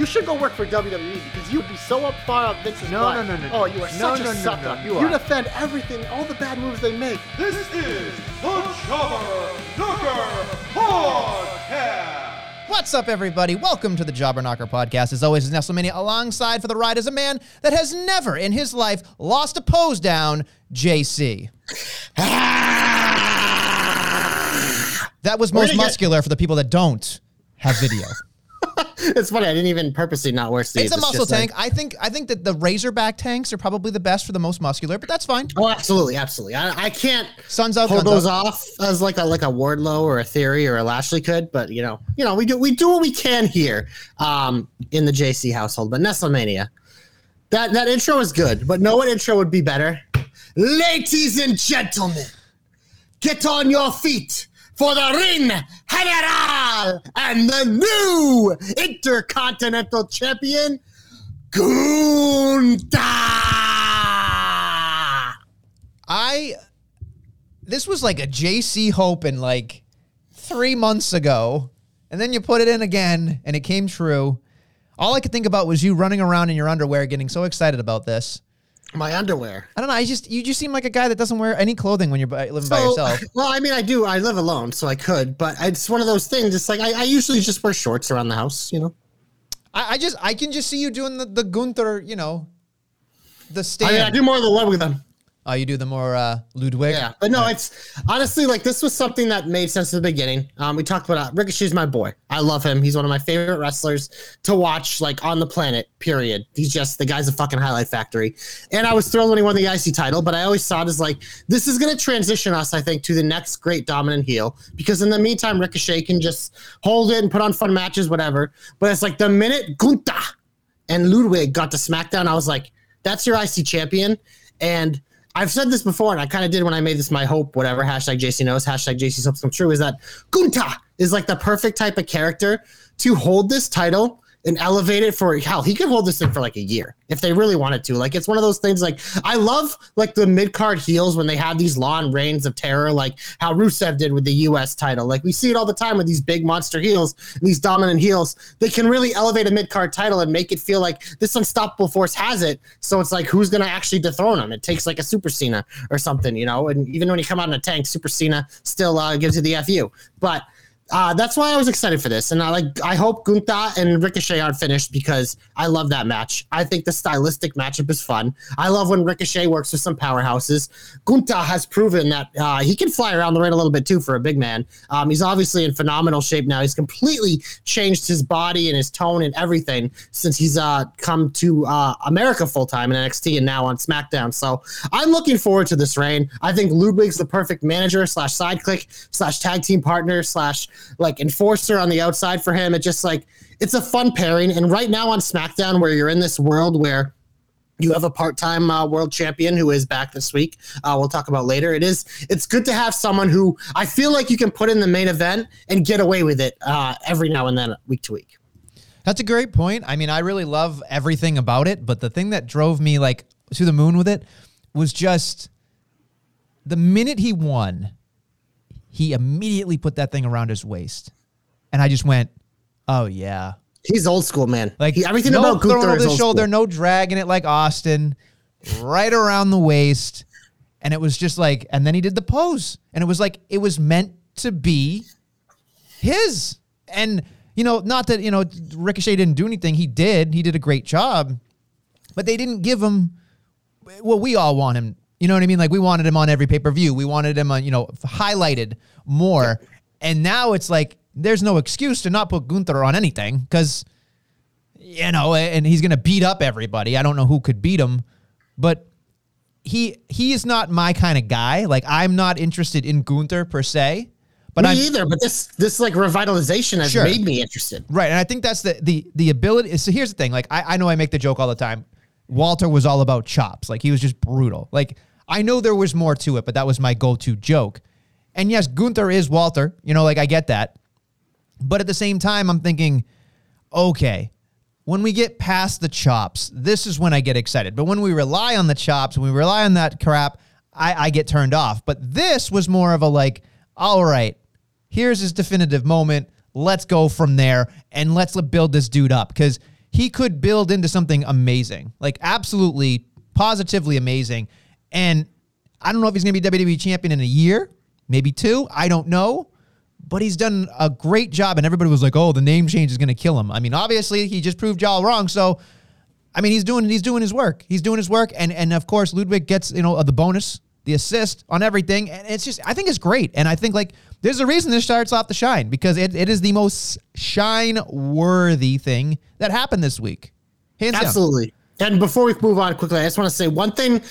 You should go work for WWE because you'd be so up far up Vince's No, butt. no, no, no, oh, no. Oh, you are No, such no, a no, sucker. no, you are. defend everything, all the bad moves they make. This is the Jobber Knocker Podcast. What's up, everybody? Welcome to the Jobber Knocker podcast. As always, is Nestlemania alongside for the ride is a man that has never in his life lost a pose down, JC. that was most gonna get- muscular for the people that don't have video. It's funny. I didn't even purposely not wear sleeves. it's a muscle just like- tank. I think I think that the Razorback tanks are probably the best for the most muscular, but that's fine. oh, absolutely, absolutely. I, I can't Sun's out, pull those up. off as like a like a Wardlow or a Theory or a Lashley could, but you know, you know, we do we do what we can here um, in the JC household. But Nestlemania, that that intro is good, but no one intro would be better? Ladies and gentlemen, get on your feet for the Ring General and the new Intercontinental Champion, Gunther. I this was like a JC Hope in like three months ago, and then you put it in again, and it came true. All I could think about was you running around in your underwear, getting so excited about this. My underwear. I don't know. I just you just seem like a guy that doesn't wear any clothing when you're by, living by yourself. Well, I mean, I do. I live alone, so I could, but it's one of those things. It's like I, I usually just wear shorts around the house, you know. I, I just I can just see you doing the the Gunther, you know, the I, stand. mean, I do more of the love with them. Oh, you do the more uh, Ludwig. Yeah, but no, it's honestly like this was something that made sense at the beginning. Um, we talked about uh, Ricochet's my boy. I love him. He's one of my favorite wrestlers to watch, like on the planet. Period. He's just the guy's a fucking highlight factory. And I was thrilled when he won the IC title, but I always saw it as like this is going to transition us, I think, to the next great dominant heel. Because in the meantime, Ricochet can just hold it and put on fun matches, whatever. But it's like the minute Gunther and Ludwig got to SmackDown, I was like, that's your IC champion. And I've said this before, and I kind of did when I made this my hope, whatever, hashtag JC knows, hashtag JC's hopes come true, is that Gunta is like the perfect type of character to hold this title and elevate it for hell. He could hold this thing for like a year if they really wanted to. Like it's one of those things. Like I love like the mid card heels when they have these long reigns of terror, like how Rusev did with the U.S. title. Like we see it all the time with these big monster heels, these dominant heels. They can really elevate a mid card title and make it feel like this unstoppable force has it. So it's like who's gonna actually dethrone him? It takes like a Super Cena or something, you know. And even when you come out in a tank, Super Cena still uh, gives you the fu. But uh, that's why I was excited for this, and I like. I hope Gunther and Ricochet aren't finished because I love that match. I think the stylistic matchup is fun. I love when Ricochet works with some powerhouses. Gunther has proven that uh, he can fly around the ring a little bit too for a big man. Um, he's obviously in phenomenal shape now. He's completely changed his body and his tone and everything since he's uh, come to uh, America full time in NXT and now on SmackDown. So I'm looking forward to this reign. I think Ludwig's the perfect manager slash sidekick slash tag team partner slash like enforcer on the outside for him. It just like it's a fun pairing. And right now on SmackDown, where you're in this world where you have a part-time uh, world champion who is back this week. Uh, we'll talk about later. It is. It's good to have someone who I feel like you can put in the main event and get away with it uh, every now and then, week to week. That's a great point. I mean, I really love everything about it, but the thing that drove me like to the moon with it was just the minute he won, he immediately put that thing around his waist. And I just went, "Oh yeah." He's old school, man. Like he, everything no about Gunther is the old shoulder, school. no dragging it like Austin, right around the waist. And it was just like, and then he did the pose. And it was like it was meant to be his. And you know, not that, you know, Ricochet didn't do anything. He did. He did a great job. But they didn't give him what we all want him. You know what I mean? Like we wanted him on every pay-per-view. We wanted him on, you know, highlighted more. And now it's like there's no excuse to not put Gunther on anything because you know, and he's going to beat up everybody. I don't know who could beat him, but he he is not my kind of guy. Like I'm not interested in Gunther per se. But me I'm, either. But this this like revitalization has Sure. made me interested. Right, and I think that's the the the ability. So here's the thing: like I, I know I make the joke all the time. Walter was all about chops. Like he was just brutal. Like I know there was more to it, but that was my go-to joke. And yes, Gunther is Walter. You know, like I get that. But at the same time, I'm thinking, okay, when we get past the chops, this is when I get excited. But when we rely on the chops, when we rely on that crap, I, I get turned off. But this was more of a like, all right, here's his definitive moment. Let's go from there and let's build this dude up because he could build into something amazing, like absolutely, positively amazing. And I don't know if he's going to be WWE champion in a year, maybe two. I don't know. But he's done a great job and everybody was like oh the name change is going to kill him. I mean obviously he just proved y'all wrong so i mean he's doing he's doing his work. He's doing his work and and of course ludwig gets you know the bonus the assist on everything and it's just i think it's great. And i think like there's a reason this starts off the shine because it, it is the most shine worthy thing that happened this week. Hands down. Absolutely. And before we move on quickly, I just want to say one thing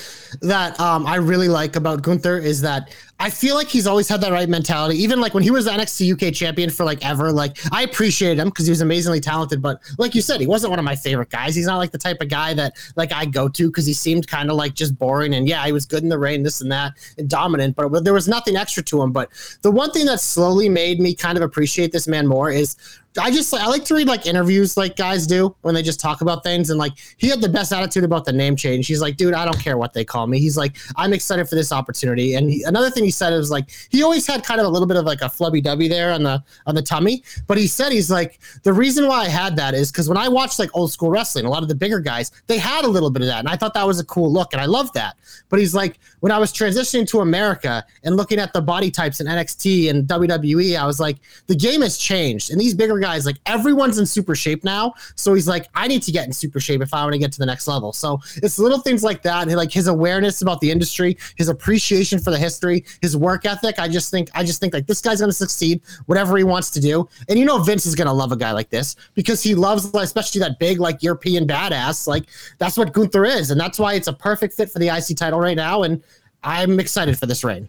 that um, I really like about Gunther is that I feel like he's always had that right mentality. Even like when he was the NXT UK champion for like ever, like I appreciated him because he was amazingly talented. But like you said, he wasn't one of my favorite guys. He's not like the type of guy that like I go to because he seemed kind of like just boring. And yeah, he was good in the ring, this and that, and dominant, but there was nothing extra to him. But the one thing that slowly made me kind of appreciate this man more is I just I like to read like interviews like guys do when they just talk about things and like he had the best attitude about the name change. He's like, dude, I don't care what they call me. He's like, I'm excited for this opportunity. And he, another thing he said was like he always had kind of a little bit of like a flubby W there on the on the tummy, but he said he's like the reason why I had that is because when I watched like old school wrestling, a lot of the bigger guys they had a little bit of that, and I thought that was a cool look, and I loved that. But he's like when I was transitioning to America and looking at the body types in NXT and WWE, I was like the game has changed, and these bigger guys like everyone's in super shape now. So he's like, I need to get in super shape if I want to get to the next level. So it's little things like that, and like his awareness about the industry, his appreciation for the history, his work ethic. I just think, I just think like this guy's going to succeed, whatever he wants to do. And you know, Vince is going to love a guy like this because he loves, especially that big like European badass. Like that's what Gunther is, and that's why it's a perfect fit for the IC title right now. And I'm excited for this reign.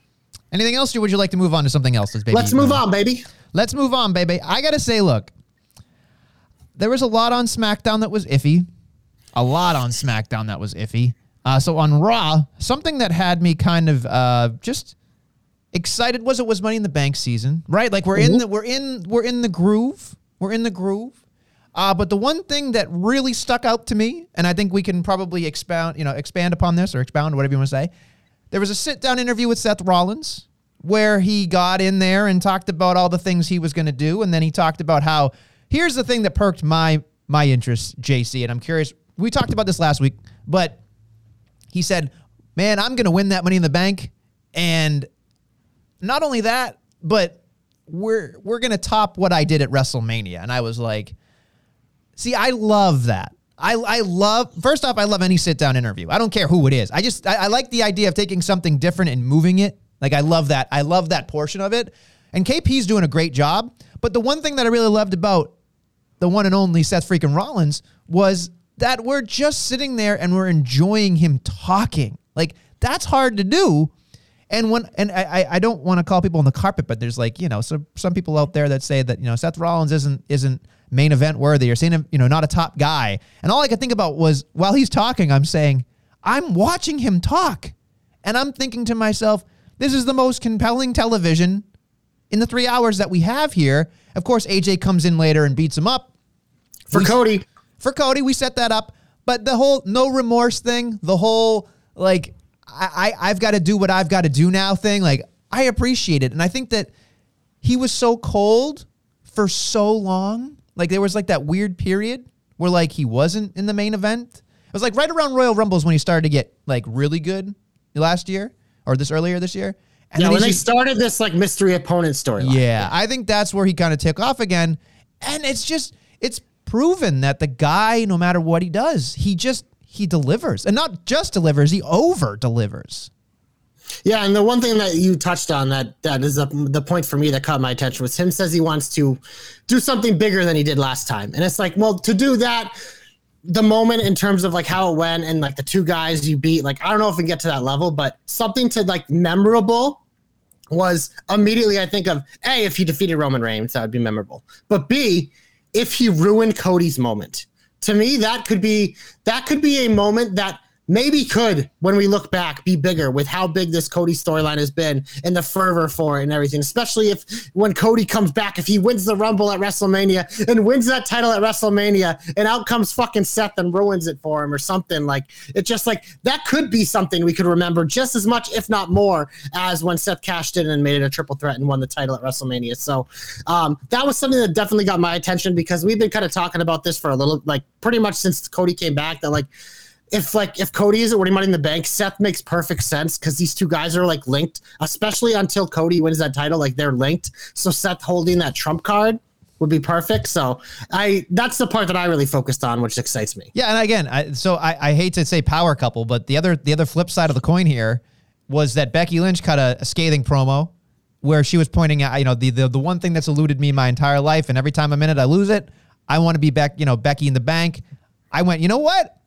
anything else or would you like to move on to something else baby Let's move on, baby. Let's move on, baby. I gotta say, look, there was a lot on SmackDown that was iffy. A lot on SmackDown that was iffy. Uh, so on Raw, something that had me kind of uh, just excited was it was Money in the Bank season, right? Like we're in the we're in we're in the groove. We're in the groove. Uh, but the one thing that really stuck out to me, and I think we can probably expound, you know, expand upon this or expound, whatever you want to say. There was a sit down interview with Seth Rollins where he got in there and talked about all the things he was going to do, and then he talked about how here's the thing that perked my my interest, JC, and I'm curious. We talked about this last week, but he said, "Man, I'm going to win that Money in the Bank," and not only that, but we're we're going to top what I did at WrestleMania, and I was like. See, I love that. I, I love first off, I love any sit down interview. I don't care who it is. I just I, I like the idea of taking something different and moving it. Like I love that. I love that portion of it. And KP's doing a great job. But the one thing that I really loved about the one and only Seth freaking Rollins was that we're just sitting there and we're enjoying him talking. Like that's hard to do. And when and I I- don't want to call people on the carpet, but there's like you know some some people out there that say that you know Seth Rollins isn't isn't main event worthy or saying him you know not a top guy. And all I could think about was while he's talking, I'm saying I'm watching him talk, and I'm thinking to myself, this is the most compelling television in the three hours that we have here. Of course, AJ comes in later and beats him up For We- Cody, for Cody, we set that up. But the whole no remorse thing, the whole like I, I I've got to do what I've got to do now thing, like I appreciate it. And I think that he was so cold for so long. Like there was like that weird period where like he wasn't in the main event. It was like right around Royal Rumbles when he started to get like really good last year or this earlier this year. And yeah, when they just- started this like mystery opponent storyline. yeah, I think that's where he kind of took off again. And it's just it's proven that the guy, no matter what he does, he just he delivers. And not just delivers, he over delivers. Yeah, and the one thing that you touched on that that is the the point for me that caught my attention was him says he wants to do something bigger than he did last time, and it's like, well, to do that, the moment in terms of like how it went and like the two guys you beat. Like I don't know if we get to that level, but something to like memorable was immediately I think of A, if he defeated Roman Reigns, that would be memorable. But B, if he ruined Cody's moment. To me, that could be that could be a moment that maybe could, when we look back, be bigger with how big this Cody storyline has been and the fervor for it and everything. Especially if when Cody comes back, if he wins the Rumble at WrestleMania and wins that title at WrestleMania, and out comes fucking Seth and ruins it for him or something like it's Just like that could be something we could remember just as much, if not more, as when Seth cashed in and made it a triple threat and won the title at WrestleMania. So um, that was something that definitely got my attention because we've been kind of talking about this for a little, like pretty much since Cody came back. That like if like if Cody isn't winning money in the bank, Seth makes perfect sense because these two guys are like linked, especially until Cody wins that title, like they're linked. So Seth holding that trump card would be perfect. So I that's the part that I really focused on, which excites me. Yeah, and again, I, so I, I hate to say power couple, but the other the other flip side of the coin here was that Becky Lynch cut a, a scathing promo where she was pointing out, you know, the, the the one thing that's eluded me my entire life, and every time I'm in it, I lose it. I want to be back, you know, Becky in the bank. I went, you know what?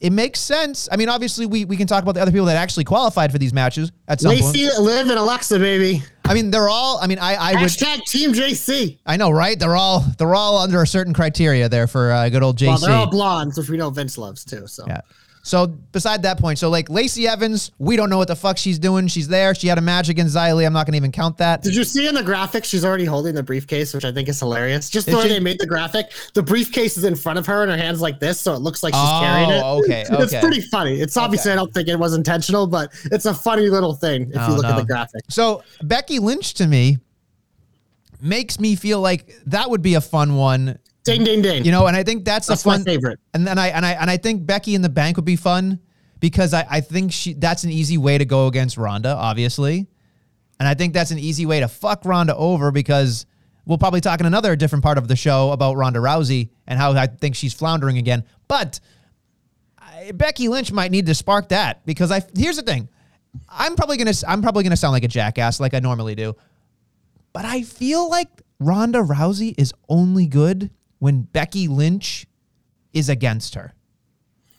It makes sense. I mean, obviously, we, we can talk about the other people that actually qualified for these matches at some Lacey, point. Liv, and Alexa, baby. I mean, they're all. I mean, I I would. Hashtag Team JC. I know, right? They're all they're all under a certain criteria there for uh, good old JC. Well, they're all blondes, which we know Vince loves too. So Yeah. So beside that point, so like Lacey Evans, we don't know what the fuck she's doing. She's there. She had a match against Li. I'm not going to even count that. Did you see in the graphic she's already holding the briefcase, which I think is hilarious. Just the way she? they made the graphic, the briefcase is in front of her and her hands like this, so it looks like she's Oh, carrying it. Oh okay, It's okay. pretty funny. It's obviously I don't think it was intentional, but it's a funny little thing if Oh, you look at no. the graphic. So Becky Lynch to me makes me feel like that would be a fun one, Ding ding ding. you know. And I think that's, That's fun favorite. And then I and I and I think Becky in the bank would be fun because I, I think she that's an easy way to go against Ronda, obviously. And I think that's an easy way to fuck Ronda over because we'll probably talk in another different part of the show about Ronda Rousey and how I think she's floundering again. But I, Becky Lynch might need to spark that because I here's the thing. I'm probably gonna I'm probably gonna sound like a jackass like I normally do, but I feel like Ronda Rousey is only good when Becky Lynch is against her.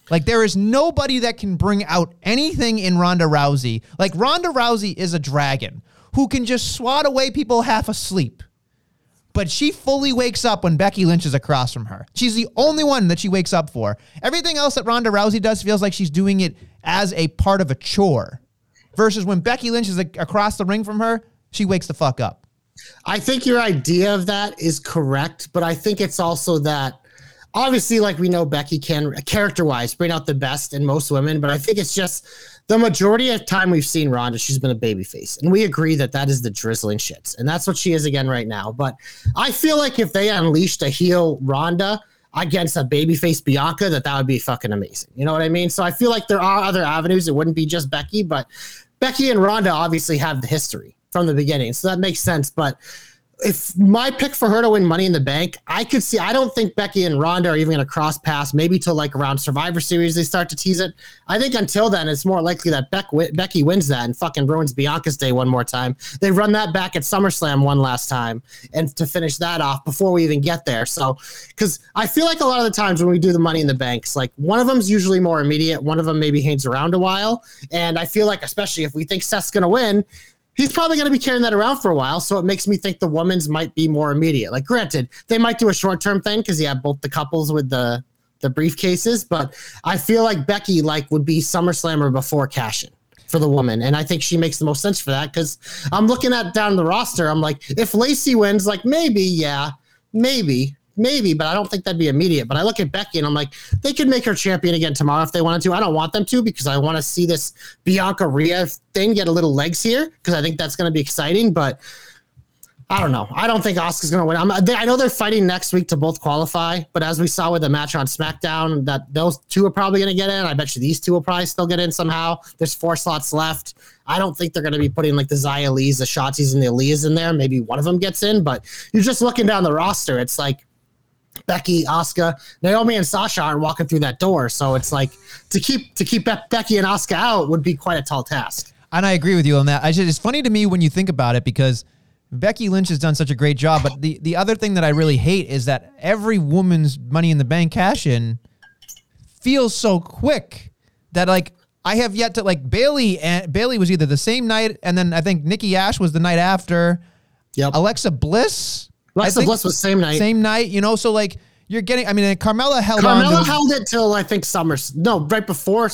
Like there is nobody that can bring out anything in Ronda Rousey. Like Ronda Rousey is a dragon who can just swat away people half asleep. But she fully wakes up when Becky Lynch is across from her. She's the only one that she wakes up for. Everything else that Ronda Rousey does feels like she's doing it as a part of a chore. Versus when Becky Lynch is across the ring from her, she wakes the fuck up. I think your idea of that is correct, but I think it's also that obviously, like we know, Becky can character wise bring out the best in most women, but I think it's just the majority of time we've seen Ronda, she's been a babyface, and we agree that that is the drizzling shits, and that's what she is again right now. But I feel like if they unleashed a heel Ronda against a babyface Bianca, that that would be fucking amazing. You know what I mean? So I feel like there are other avenues. It wouldn't be just Becky, but Becky and Ronda obviously have the history from the beginning, so that makes sense. But if my pick for her to win Money in the Bank, I could see. I don't think Becky and Ronda are even going to cross paths. Maybe till like around Survivor Series they start to tease it. I think until then, it's more likely that Beck, Becky wins that and fucking ruins Bianca's day one more time. They run that back at SummerSlam one last time and to finish that off before we even get there. So, because I feel like a lot of the times when we do the Money in the Banks, like one of them's usually more immediate, one of them maybe hangs around a while, and I feel like especially if we think Seth's going to win he's probably going to be carrying that around for a while. So it makes me think the women's might be more immediate. Like, granted, they might do a short term thing because you have both the couples with the the briefcases, but I feel like Becky like would be SummerSlam or before cashing for the woman, and I think she makes the most sense for that because I'm looking at down the roster. I'm like, if Lacey wins, like maybe, yeah, maybe. Maybe, but I don't think that'd be immediate. But I look at Becky and I'm like, they could make her champion again tomorrow if they wanted to. I don't want them to because I want to see this Bianca Rhea thing get a little legs here because I think that's going to be exciting. But I don't know. I don't think Asuka's going to win. I'm, they, I know they're fighting next week to both qualify, but as we saw with the match on SmackDown, that those two are probably going to get in. I bet you these two will probably still get in somehow. There's four slots left. I don't think they're going to be putting like the Xia Lis, the Shotzi's, and the Aaliyahs in there. Maybe one of them gets in, but you're just looking down the roster. It's like Becky, Asuka, Naomi, and Sasha aren't walking through that door. So it's like to keep to keep Be- Becky and Asuka out would be quite a tall task. And I agree with you on that. I just, it's funny to me when you think about it because Becky Lynch has done such a great job. But the, the other thing that I really hate is that every woman's Money in the Bank cash in feels so quick that like I have yet to like Bayley and Bayley was either the same night and then I think Nikki Ash was the night after. Yep. Alexa Bliss. Alexa think- Bliss was same night. Same night, you know. So like you're getting. I mean, and Carmella held on. Carmella held it till I think Summer. No, right before,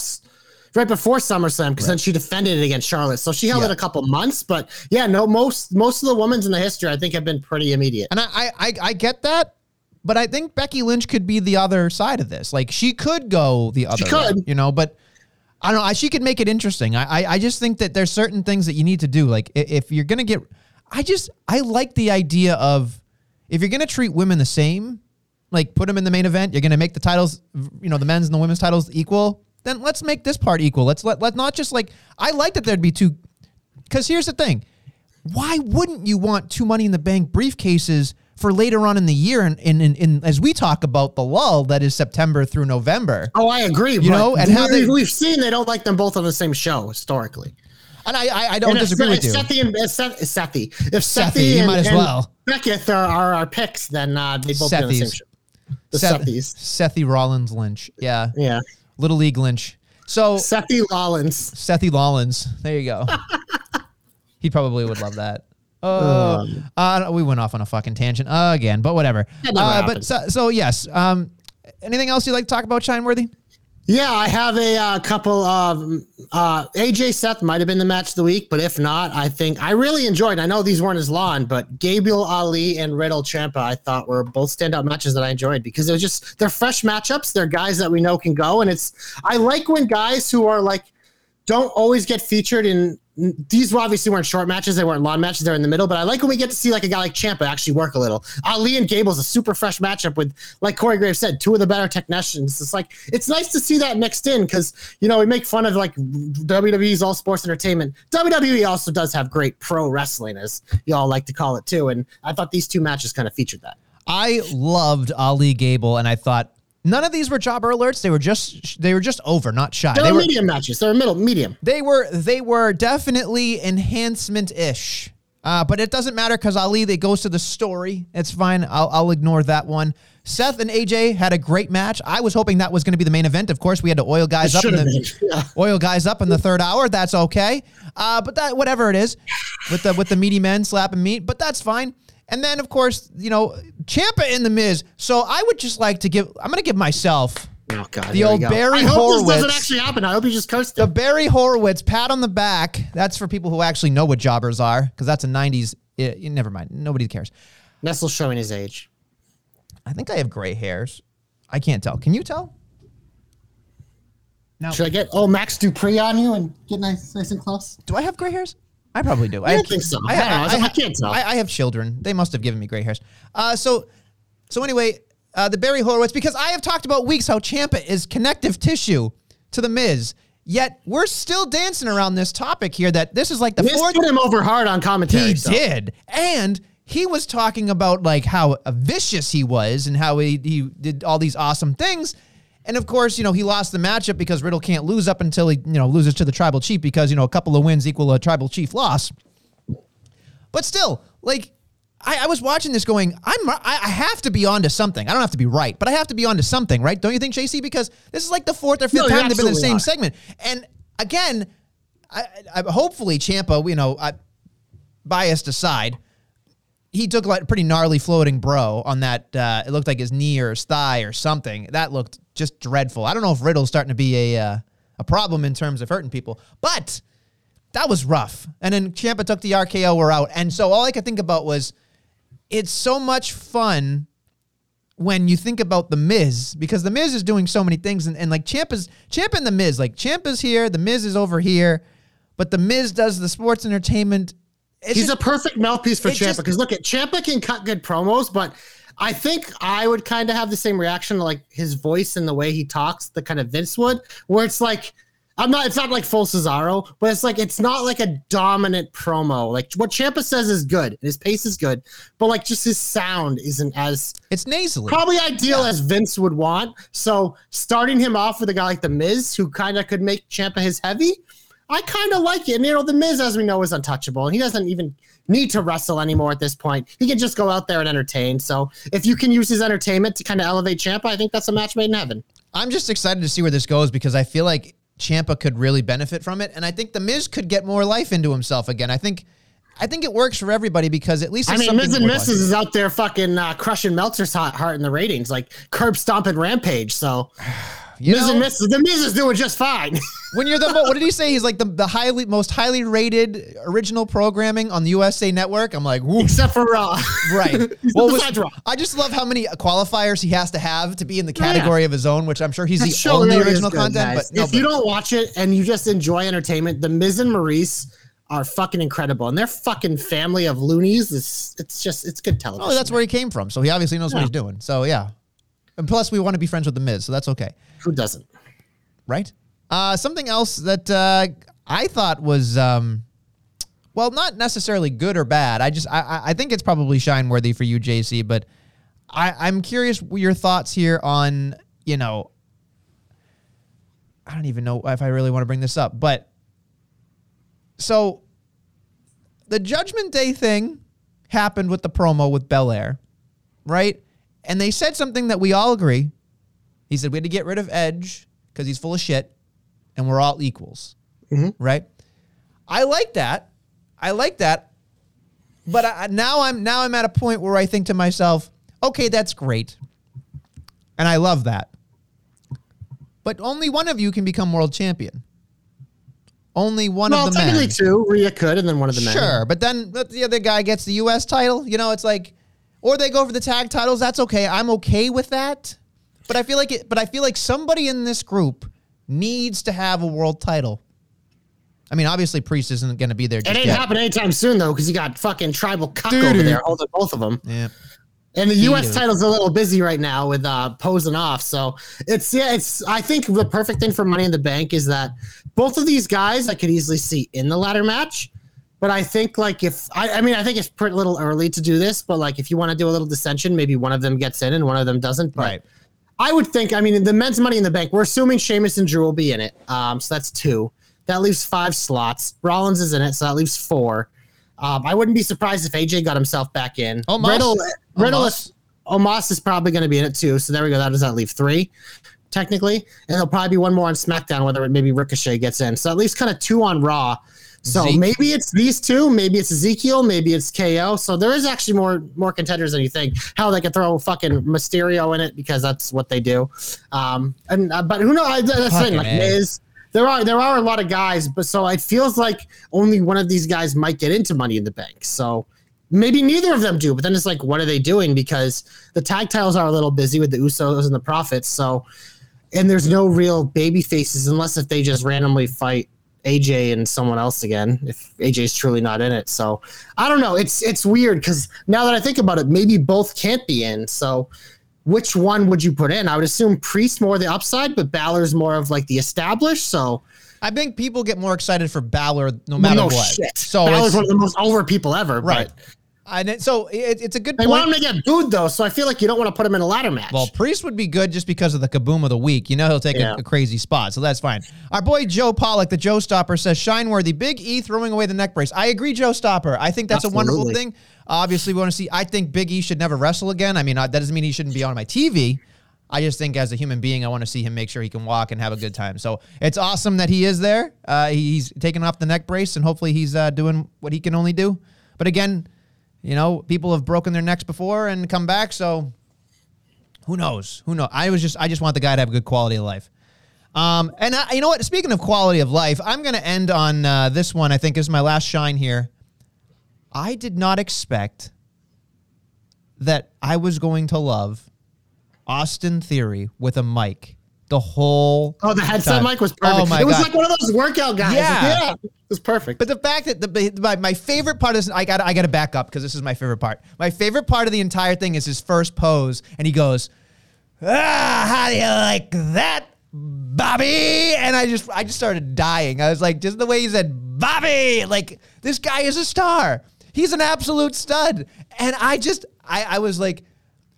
right before SummerSlam, because then she defended it against Charlotte. So she held Yeah. it a couple months. But yeah, no, most most of the women's in the history, I think, have been pretty immediate. And I, I, I, get that, but I think Becky Lynch could be the other side of this. Like she could go the other, way, could. you know. But I don't know. I, she could make it interesting. I, I, I just think that there's certain things that you need to do. Like if you're gonna get, I just I like the idea of if you're gonna treat women the same, like put them in the main event. You're gonna make the titles, you know, the men's and the women's titles equal. Then let's make this part equal. Let's let let not just like I like that there'd be two. Because here's the thing why wouldn't you want two money in the bank briefcases for later on in the year and in, in, in, as we talk about the lull that is September through November Oh, I agree. You know, and how they- we've seen they don't like them both on the same show historically. And I I, I don't And disagree if with you Sethi and if Seth, Sethi, if Sethi, Sethi and, might as well. Beckett are, are our picks, then uh, they both be the same show. The Seth, Sethys. Sethi Rollins Lynch yeah Yeah. Little League Lynch so Sethi Rollins. Sethi Rollins there you go he probably would love that uh, uh, we went off on a fucking tangent again, but whatever. Uh, but so, so yes. Um, anything else you'd like to talk about, Shineworthy? Yeah, I have a uh, couple of uh, AJ Seth might have been the match of the week, but if not, I think I really enjoyed. I know these weren't as long, but Gabriel Ali and Riddle Ciampa I thought were both standout matches that I enjoyed because they're just they're fresh matchups. They're guys that we know can go, and it's I like when guys who are like don't always get featured in these obviously weren't short matches, they weren't long matches, they're in the middle, but I like when we get to see like a guy like Ciampa actually work a little. Ali and Gable's a super fresh matchup with, like Corey Graves said, two of the better technicians. It's like it's nice to see that mixed in because you know we make fun of like WWE's all sports entertainment. WWE also does have great pro wrestling, as y'all like to call it too. And I thought these two matches kind of featured that. I loved Ali Gable, and I thought none of these were jobber alerts. They were just they were just over, not shy. They're They were medium matches. They're middle medium. they were they were definitely enhancement ish. Uh, but it doesn't matter because Ali they goes to the story. It's fine. I'll, I'll ignore that one. Seth and AJ had a great match. I was hoping that was going to be the main event. Of course, we had to oil guys It up in the. Yeah. oil guys up in the third hour. That's okay. Uh, but that whatever it is, with the with the meaty men slapping meat, but that's fine. And then of course, you know, Ciampa in the Miz. So I would just like to give. I'm going to give myself Oh god, The old go. Barry I hope this doesn't actually happen. I hope you just cursed the. Barry Horowitz pat on the back. That's for people who actually know what jobbers are, because that's a '90s. eh, never mind. Nobody cares. Nestle showing his age. I think I have gray hairs. I can't tell. Can you tell? No. Should I get oh Max Dupri on you and get nice, nice and close? Do I have gray hairs? I probably do. I don't think so. I don't know. I can't tell. I, I have children. They must have given me gray hairs. Uh, so, so anyway, uh, the Barry Horowitz, because I have talked about weeks how Ciampa is connective tissue to the Miz. Yet we're still dancing around this topic here that this is like the Miz fourth. put him over hard on commentary. He so. did, and he was talking about like how vicious he was and how he he did all these awesome things. And of course, you know, he lost the matchup because Riddle can't lose up until he, you know, loses to the tribal chief because, you know, a couple of wins equal a tribal chief loss. But still, like, I, I was watching this going, I'm, I, I have to be onto something. I don't have to be right, but I have to be onto something, right? Don't you think, JC? Because this is like the fourth or fifth No, time they've been in the same not. segment. And again, I, I, hopefully Ciampa, you know, I, biased aside, he took like a pretty gnarly floating bro on that. Uh, it looked like his knee or his thigh or something. That looked just dreadful. I don't know if Riddle's starting to be a uh, a problem in terms of hurting people, but that was rough. And then Ciampa took the RKO. We're out. And so all I could think about was, it's so much fun when you think about the Miz because the Miz is doing so many things and, and like Ciampa's Champ and the Miz like Ciampa's here, the Miz is over here, but the Miz does the sports entertainment. It's He's just- a perfect mouthpiece for Ciampa because look at Ciampa can cut good promos, but I think I would kind of have the same reaction like his voice and the way he talks, the kind of Vince would, where it's like I'm not. It's not like full Cesaro, but it's like it's not like a dominant promo. Like what Ciampa says is good, and his pace is good, but like just his sound isn't as it's nasally. probably ideal as Vince would want. So starting him off with a guy like the Miz, who kind of could make Ciampa his heavy, I kind of like it. And you know, the Miz, as we know, is untouchable, and he doesn't even need to wrestle anymore at this point. He can just go out there and entertain. So if you can use his entertainment to kind of elevate Ciampa, I think that's a match made in heaven. I'm just excited to see where this goes because I feel like Ciampa could really benefit from it, and I think the Miz could get more life into himself again. I think, I think it works for everybody because at least I mean, Miz and Mrs. is out there fucking uh, crushing Meltzer's hot heart in the ratings, like curb stomping Rampage. So You Miz know? and Mrs. The Miz is doing just fine. When you're the mo- what did he say? He's like the, the highly most highly rated original programming on the USA Network. I'm like, woo. Except for Raw. Right. Well, was-. I just love how many qualifiers he has to have to be in the oh, category of his own, which I'm sure he's That the only really original good, content. guys. But no, if you don't watch it and you just enjoy entertainment, the Miz and Maryse are fucking incredible, and their fucking family of loonies is it's just it's good television. oh, that's where he came from. So he obviously knows what he's doing. So yeah. And plus, we want to be friends with the Miz, so that's okay. Who doesn't. right? Uh, something else that uh, I thought was, um, well, not necessarily good or bad. I just, I- I, think it's probably shine worthy for you, JC. But I, I'm curious your thoughts here on, you know, I don't even know if I really want to bring this up, but so the Judgment Day thing happened with the promo with Balor, right? And they said something that we all agree. He said we had to get rid of Edge because he's full of shit, and we're all equals, mm-hmm. right? I like that. I like that. But I, now I'm now I'm at a point where I think to myself, okay, that's great, and I love that. But only one of you can become world champion. Only one Well, of the men. Well, technically two. Rhea could, and then one of the men. Sure, but then the other guy gets the U.S. title. You know, it's like, or they go for the tag titles. That's okay. I'm okay with that. But I feel like it. But I feel like somebody in this group needs to have a world title. I mean, obviously, Priest isn't going to be there. It Just ain't yet. happening anytime soon though, because you got fucking tribal cuck Doo-doo. over there holding both of them. Yeah. And the U.S. Doo-doo. title's a little busy right now with uh, posing off. So it's yeah, it's. I think the perfect thing for Money in the Bank is that both of these guys I could easily see in the ladder match. But I think like if I, I mean I think it's pretty little early to do this, but like if you want to do a little dissension, maybe one of them gets in and one of them doesn't. But Right. I would think. I mean, the men's Money in the Bank. We're assuming Sheamus and Drew will be in it. Um, so that's two. That leaves five slots. Rollins is in it, so that leaves four. Um, I wouldn't be surprised if AJ got himself back in. Omos? Riddle, Riddle Omos? is Omos is probably going to be in it too. So there we go. That does that leave three, technically, and there'll probably be one more on SmackDown. Whether it maybe Ricochet gets in. So at least kind of two on Raw. So Zeke? maybe it's these two, maybe it's Ezekiel, maybe it's KO. So there is actually more more contenders than you think. How they could throw fucking Mysterio in it because that's what they do. Um, and uh, but who knows? I- That's the thing. Like. Miz, there are there are a lot of guys, but so it feels like only one of these guys might get into Money in the Bank. So maybe neither of them do. But then it's like, what are they doing? Because the tag titles are a little busy with the Usos and the Profits. So and there's no real baby faces unless if they just randomly fight AJ and someone else again if AJ's truly not in it. So I don't know. It's it's weird because now that I think about it, maybe both can't be in. So which one would you put in? I would assume Priest more the upside, but Balor's more of like the established. So I think people get more excited for Balor no matter no what. shit. So Balor's one of the most over people ever. right. But And it, so it, it's a good they point. want him to get booed though, so I feel like you don't want to put him in a ladder match. Well, Priest would be good just because of the kaboom of the week. You know he'll take Yeah. a, a crazy spot, so that's fine. Our boy Joe Pollock, the Joe Stopper, says Shineworthy, Big E throwing away the neck brace. I agree, Joe Stopper. I think that's a wonderful thing. Obviously, we want to see. I think Big E should never wrestle again. I mean, uh, that doesn't mean he shouldn't be on my TV. I just think as a human being, I want to see him make sure he can walk and have a good time. So it's awesome that he is there. Uh, he's taking off the neck brace, and hopefully he's uh, doing what he can only do. But again, you know, people have broken their necks before and come back, so who knows? Who knows? I was just I just want the guy to have a good quality of life. Um, and I, you know what? Speaking of quality of life, I'm going to end on uh, this one. I think is my last shine here. I did not expect that I was going to love Austin Theory with a mic the whole. oh, the headset time. mic was perfect. Oh my it was God. like one of those workout guys. Yeah. yeah it was perfect. But the fact that the my, my favorite part is I got I got to back up because this is my favorite part. My favorite part of the entire thing is his first pose, and he goes, "Ah, how do you like that, Bobby?" And I just I just started dying. I was like, just the way he said, "Bobby," like this guy is a star. He's an absolute stud, and I just I I was like,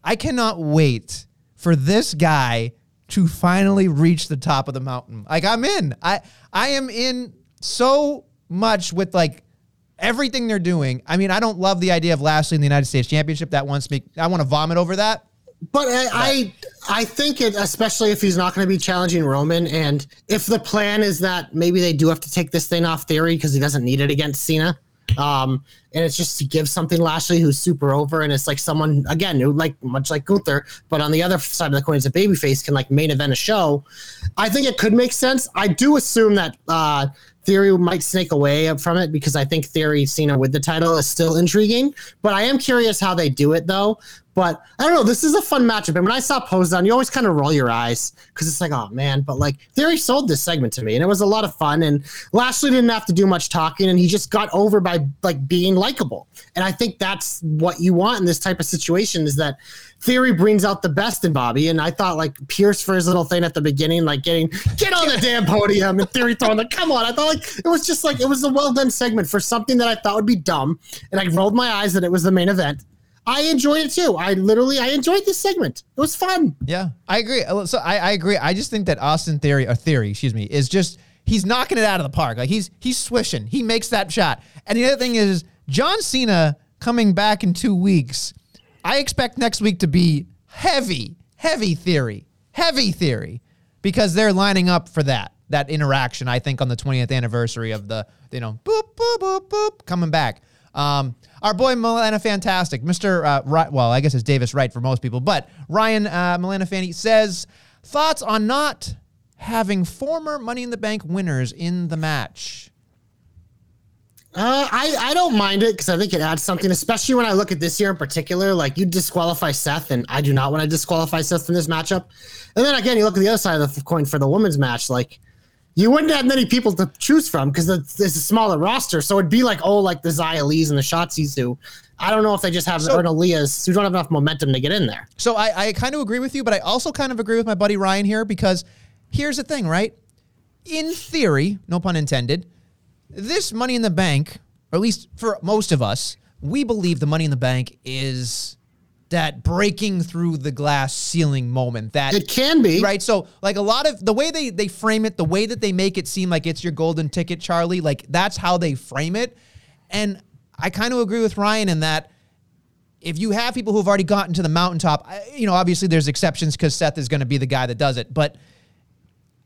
I cannot wait for this guy to finally reach the top of the mountain. Like I'm in. I I am in so much with like everything they're doing. I mean, I don't love the idea of Lashley in the United States Championship. That wants me. I want to vomit over that. But I, I, I think it, especially if he's not going to be challenging Roman, and if the plan is that maybe they do have to take this thing off Theory because he doesn't need it against Cena, um, and it's just to give something Lashley who's super over, and it's like someone again who like much like Gunther, but on the other side of the coin is a babyface can like main event a show. I think it could make sense. I do assume that uh, Theory might snake away from it because I think Theory Cena with the title is still intriguing. But I am curious how they do it though. But I don't know. This is a fun matchup. And when I saw Pose Down, you always kind of roll your eyes because it's like, oh man. But like Theory sold this segment to me, and it was a lot of fun. And Lashley didn't have to do much talking, and he just got over by like being likable. And I think that's what you want in this type of situation is that Theory brings out the best in Bobby. And I thought like Pearce for his little thing at the beginning, like getting get on the damn podium and Theory throwing the come on. I thought like it was just like it was a well done segment for something that I thought would be dumb. And I rolled my eyes that it was the main event. I enjoyed it too. I literally I enjoyed this segment. It was fun. Yeah, I agree. Uh, So I, I agree. I just think that Austin Theory or Theory, excuse me, is just he's knocking it out of the park. Like he's he's swishing. He makes that shot. And the other thing is John Cena coming back in two weeks. I expect next week to be heavy, heavy theory, heavy theory, because they're lining up for that that interaction. I think on the 20th anniversary of the you know boop boop boop boop coming back. Um, our boy Milana Fantastic, Mr. Uh, Ry- well, I guess it's Davis Wright for most people, but Ryan uh, Milana Fanny says thoughts on not having former Money in the Bank winners in the match. Uh, I, I don't mind it because I think it adds something, especially when I look at this year in particular. Like you disqualify Seth, and I do not want to disqualify Seth from this matchup. And then again, you look at the other side of the coin for the women's match. Like you wouldn't have many people to choose from because it's a smaller roster. So it'd be like oh, like the Xia Lis and the Shotzi's do. I don't know if they just have So- so, Leah's who don't have enough momentum to get in there. So I, I kind of agree with you, but I also kind of agree with my buddy Ryan here because here's the thing, right? In theory, no pun intended, this money in the bank, or at least for most of us, we believe the money in the bank is that breaking through the glass ceiling moment. That It can be right so like a lot of the way they they frame it the way that they make it seem like it's your golden ticket charlie like that's how they frame it and i kind of agree with ryan in that if you have people who've already gotten to the mountaintop I- you know obviously there's exceptions because seth is going to be the guy that does it but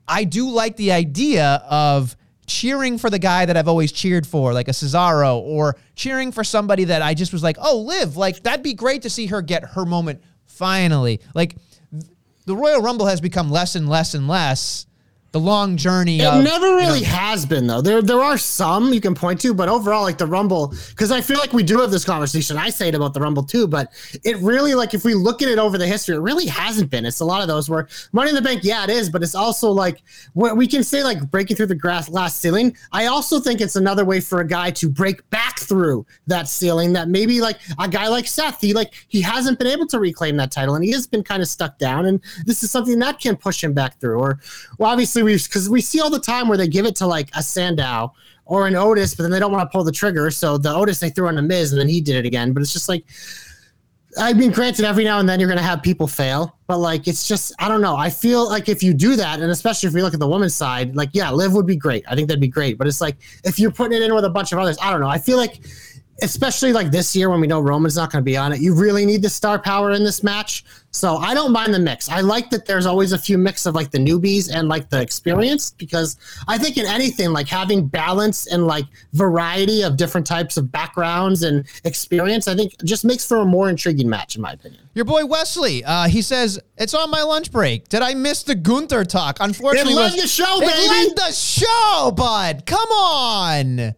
I do like the idea of cheering for the guy that I've always cheered for, like a Cesaro, or cheering for somebody that I just was like, oh, Liv, like that'd be great to see her get her moment finally. Like th- the Royal Rumble has become less and less and less the long journey It of never really has been though. There there are some you can point to, but overall, like the Rumble, because I feel like we do have this conversation. I say it about the Rumble too, but it really like if we look at it over the history, it really hasn't been. It's a lot of those where Money in the Bank, yeah, it is, but it's also like what we can say like breaking through the grass last ceiling. I also think it's another way for a guy to break back through that ceiling. That maybe like a guy like Seth, he like he hasn't been able to reclaim that title, and he has been kind of stuck down. And this is something that can push him back through. Or well, obviously we because we see all the time where they give it to like a Sandow or an Otis, but then they don't want to pull the trigger. So the Otis they threw on a Miz, and then he did it again. But it's just like. I mean, granted, every now and then you're going to have people fail, but like it's just I don't know. I feel like if you do that, and especially if we look at the women's side, like yeah, Liv would be great. I think that'd be great. But it's like if you're putting it in with a bunch of others, I don't know. I feel like, especially like this year when we know Roman's not going to be on it, you really need the star power in this match. So I don't mind the mix. I like that there's always a few mix of like the newbies and like the experienced because I think in anything like having balance and like variety of different types of backgrounds and experience, I think just makes for a more intriguing match in my opinion. Your boy Wesley, uh, he says it's on my lunch break. Did I miss the Gunther talk? Unfortunately, It led the show, It led the show, bud. Come on,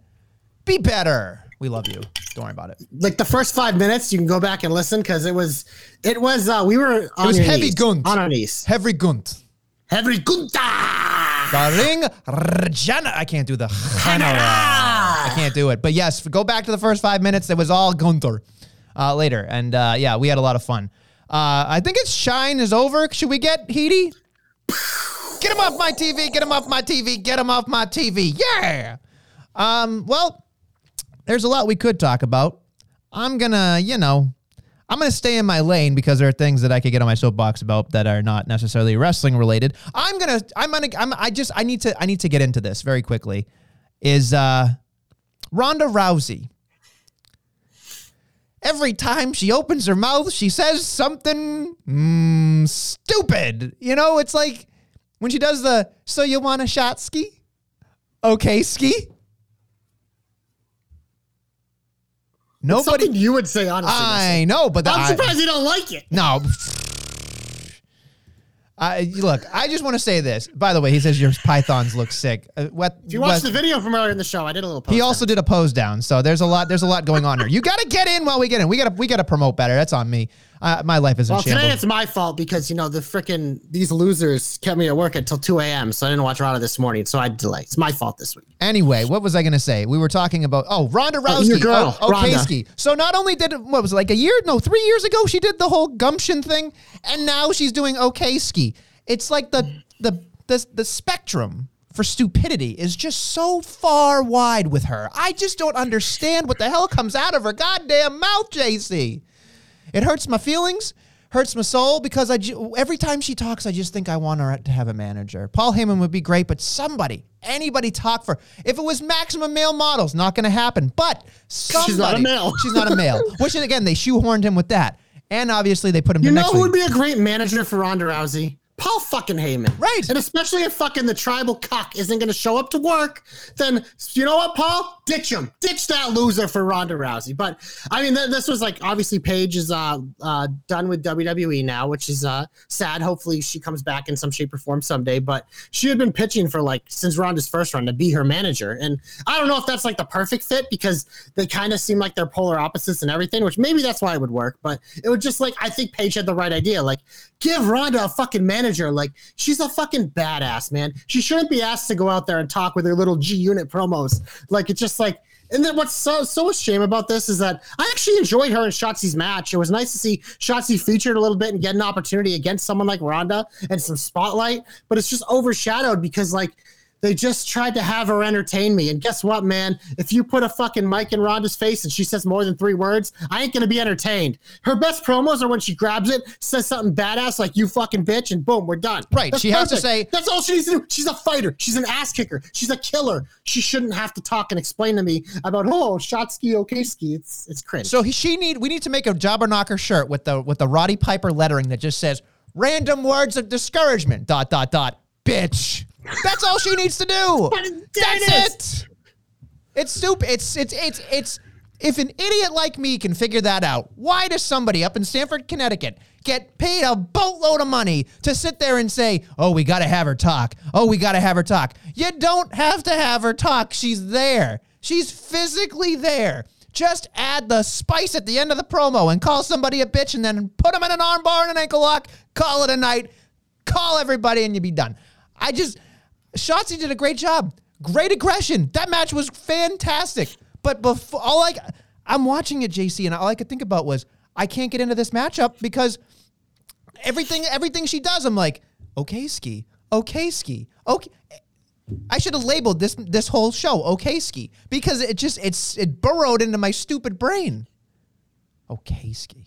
be better. We love you. Don't worry about it. Like the first five minutes, you can go back and listen because it was, it was, uh, we were on was heavy knees, gunt. on our knees. Heavy Gunt. Heavy gunta. Starring Regina. I can't do the. I can't do it. But yes, go back to the first five minutes. It was all Gunther uh, later. And uh, yeah, we had a lot of fun. Uh, I think it's Shine is over. Should we get Heaty? Get him off my TV. Get him off my TV. Get him off my TV. Yeah. Um, well, there's a lot we could talk about. I'm gonna, you know, I'm gonna stay in my lane because there are things that I could get on my soapbox about that are not necessarily wrestling related. I'm gonna, I'm gonna, I'm, I just, I need to, I need to get into this very quickly. Is uh, Ronda Rousey every time she opens her mouth, she says something mm, stupid. You know, it's like when she does the "So you want a shot ski?" Okay, ski. Nobody. Something you would say, honestly. I know, but I'm I- surprised you don't like it. no. I look. I just want to say this. By the way, he says your pythons look sick. Uh, what, If you watched the video from earlier in the show, I did a little he also did a pose down, so there's a lot. There's a lot going on here. You got to get in while we get in. We got to. We got to promote better. That's on me. Uh, my life is in Well, today it's my fault because you know the freaking these losers kept me at work until 2 a.m. So I didn't watch Raw this morning, so I delay. It's my fault this week. Anyway, what was I going to say? We were talking about oh Ronda oh, Rousey. your girl, oh, oh Ronda. Okayski. So not only did what was it, like a year? No, three years ago she did the whole gumption thing, and now she's doing Okayski. It's like the the the the spectrum for stupidity is just so far wide with her. I just don't understand what the hell comes out of her goddamn mouth, JC. It hurts my feelings, hurts my soul because I ju- every time she talks, I just think I want her to have a manager. Paul Heyman would be great, but somebody, anybody talk for. If it was maximum male models, not going to happen. But somebody, she's not a male. She's not a male. Which again, they shoehorned him with that, and obviously they put him. You know next who week. would be a great manager for Ronda Rousey? Paul fucking Heyman. Right. And especially if fucking the tribal cock isn't going to show up to work, then you know what, Paul? Ditch him. Ditch that loser for Ronda Rousey. But I mean, th- this was like obviously Paige is uh, uh, done with WWE now, which is uh, sad. Hopefully she comes back in some shape or form someday. But she had been pitching for like since Ronda's first run to be her manager. And I don't know if that's like the perfect fit because they kind of seem like they're polar opposites and everything, which maybe that's why it would work. But it would just like, I think Paige had the right idea. Like, give Ronda a fucking manager. Like, she's a fucking badass, man. She shouldn't be asked to go out there and talk with her little G unit promos. Like, it's just like, and then what's so so a shame about this is that I actually enjoyed her and Shotzi's match. It was nice to see Shotzi featured a little bit and get an opportunity against someone like Ronda and some spotlight, but it's just overshadowed because like they just tried to have her entertain me. And guess what, man? If you put a fucking mic in Ronda's face and she says more than three words, I ain't gonna be entertained. Her best promos are when she grabs it, says something badass like "you fucking bitch," and boom, we're done. Right, she has to say- that's all she needs to do. She's a fighter. She's an ass kicker. She's a killer. She shouldn't have to talk and explain to me about oh Shotsky Okayski. It's it's cringe. So he, she need we need to make a jobber knocker shirt with the with the Roddy Piper lettering that just says random words of discouragement dot dot dot bitch. That's all she needs to do. That's it. It's stupid. It's it's it's it's if an idiot like me can figure that out, why does somebody up in Stamford, Connecticut get paid a boatload of money to sit there and say, "Oh, we got to have her talk. Oh, we got to have her talk." You don't have to have her talk. She's there. She's physically there. Just add the spice at the end of the promo and call somebody a bitch and then put them in an armbar and an ankle lock. Call it a night. Call everybody and you be done. I just Shotzi did a great job. Great aggression. That match was fantastic. But before all I I'm watching it, JC, and all I could think about was I can't get into this matchup because everything everything she does, I'm like, okay, ski, okay, ski, okay. I should have labeled this this whole show okay ski because it just it's it burrowed into my stupid brain. Okay ski.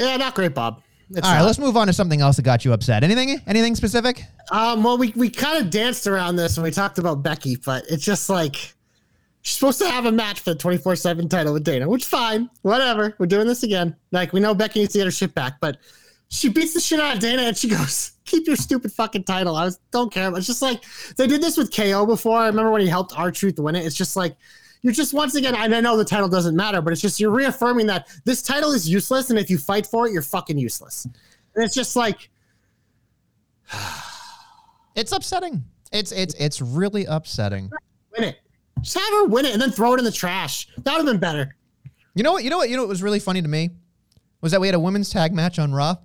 yeah, not great, Bob. It's All right, not. let's move on to something else that got you upset. Anything anything specific? Um, well, we, we kind of danced around this when we talked about Becky, but it's just like she's supposed to have a match for the 24 7 title with Dana, which fine, whatever. We're doing this again. Like, we know Becky needs to get her shit back, but she beats the shit out of Dana and she goes, Keep your stupid fucking title. I was, don't care. It's just like they did this with KO before. I remember when he helped R Truth win it. It's just like, you're just once again, and I know the title doesn't matter, but it's just you're reaffirming that this title is useless, and if you fight for it, you're fucking useless. And it's just like, It's upsetting. It's it's it's really upsetting. win it. Just have her win it and then throw it in the trash. That would have been better. You know what? You know what? You know what was really funny to me was that we had a women's tag match on Raw,